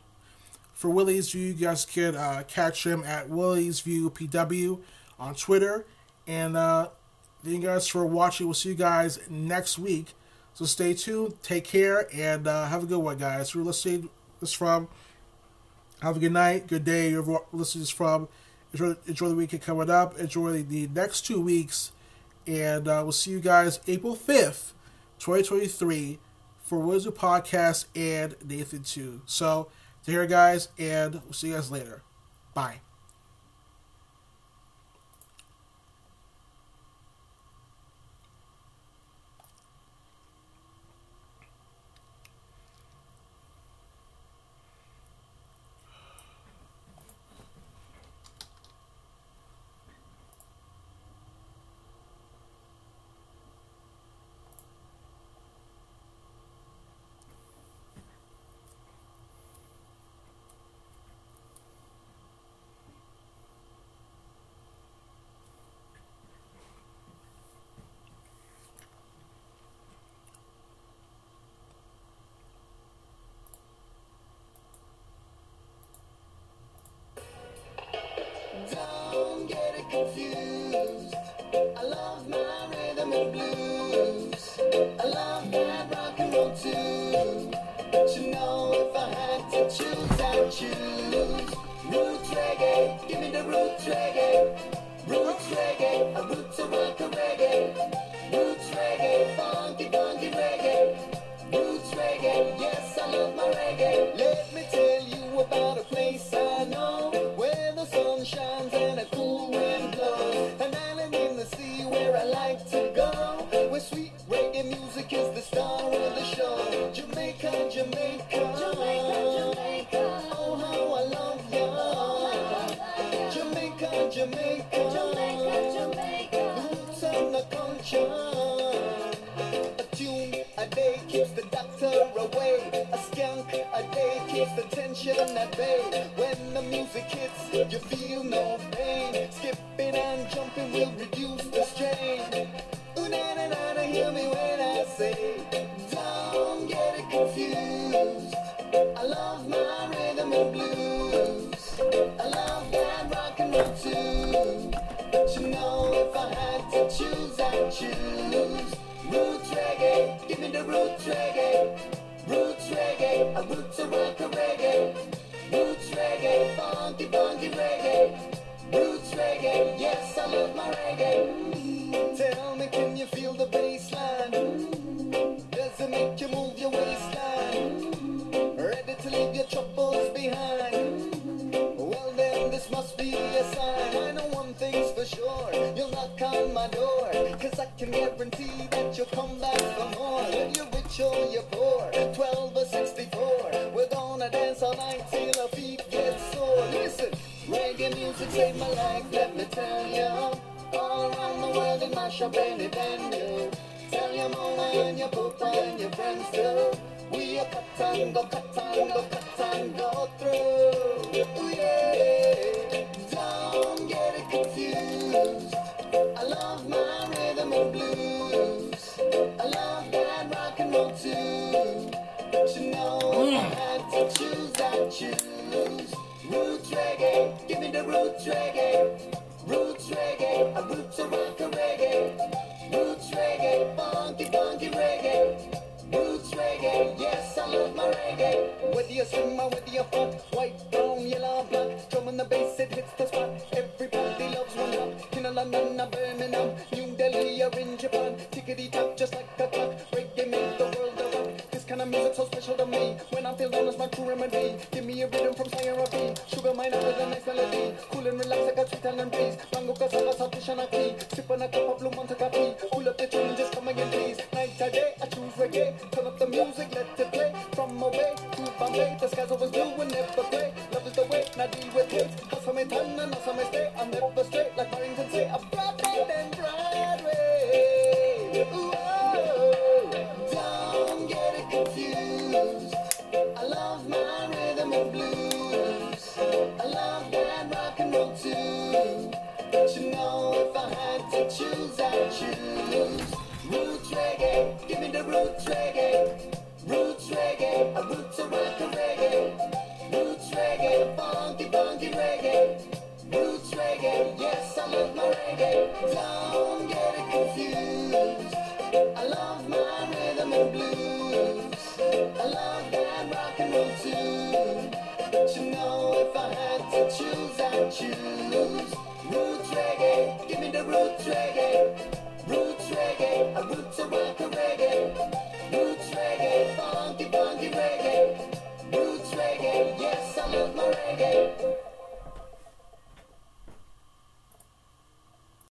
for Willie's View, you guys can uh, catch him at Willie's View PW on Twitter. And uh, thank you guys for watching. We'll see you guys next week. So stay tuned, take care, and uh, have a good one, guys. We're listening this from. Have a good night, good day, wherever listening this from. Enjoy, enjoy the weekend coming up. Enjoy the next two weeks. And uh, we'll see you guys April 5th, 2023 for Wizard Podcast and Nathan 2. So, take care, guys, and we'll see you guys later. Bye. the tension at bay. When the music hits, you feel no pain.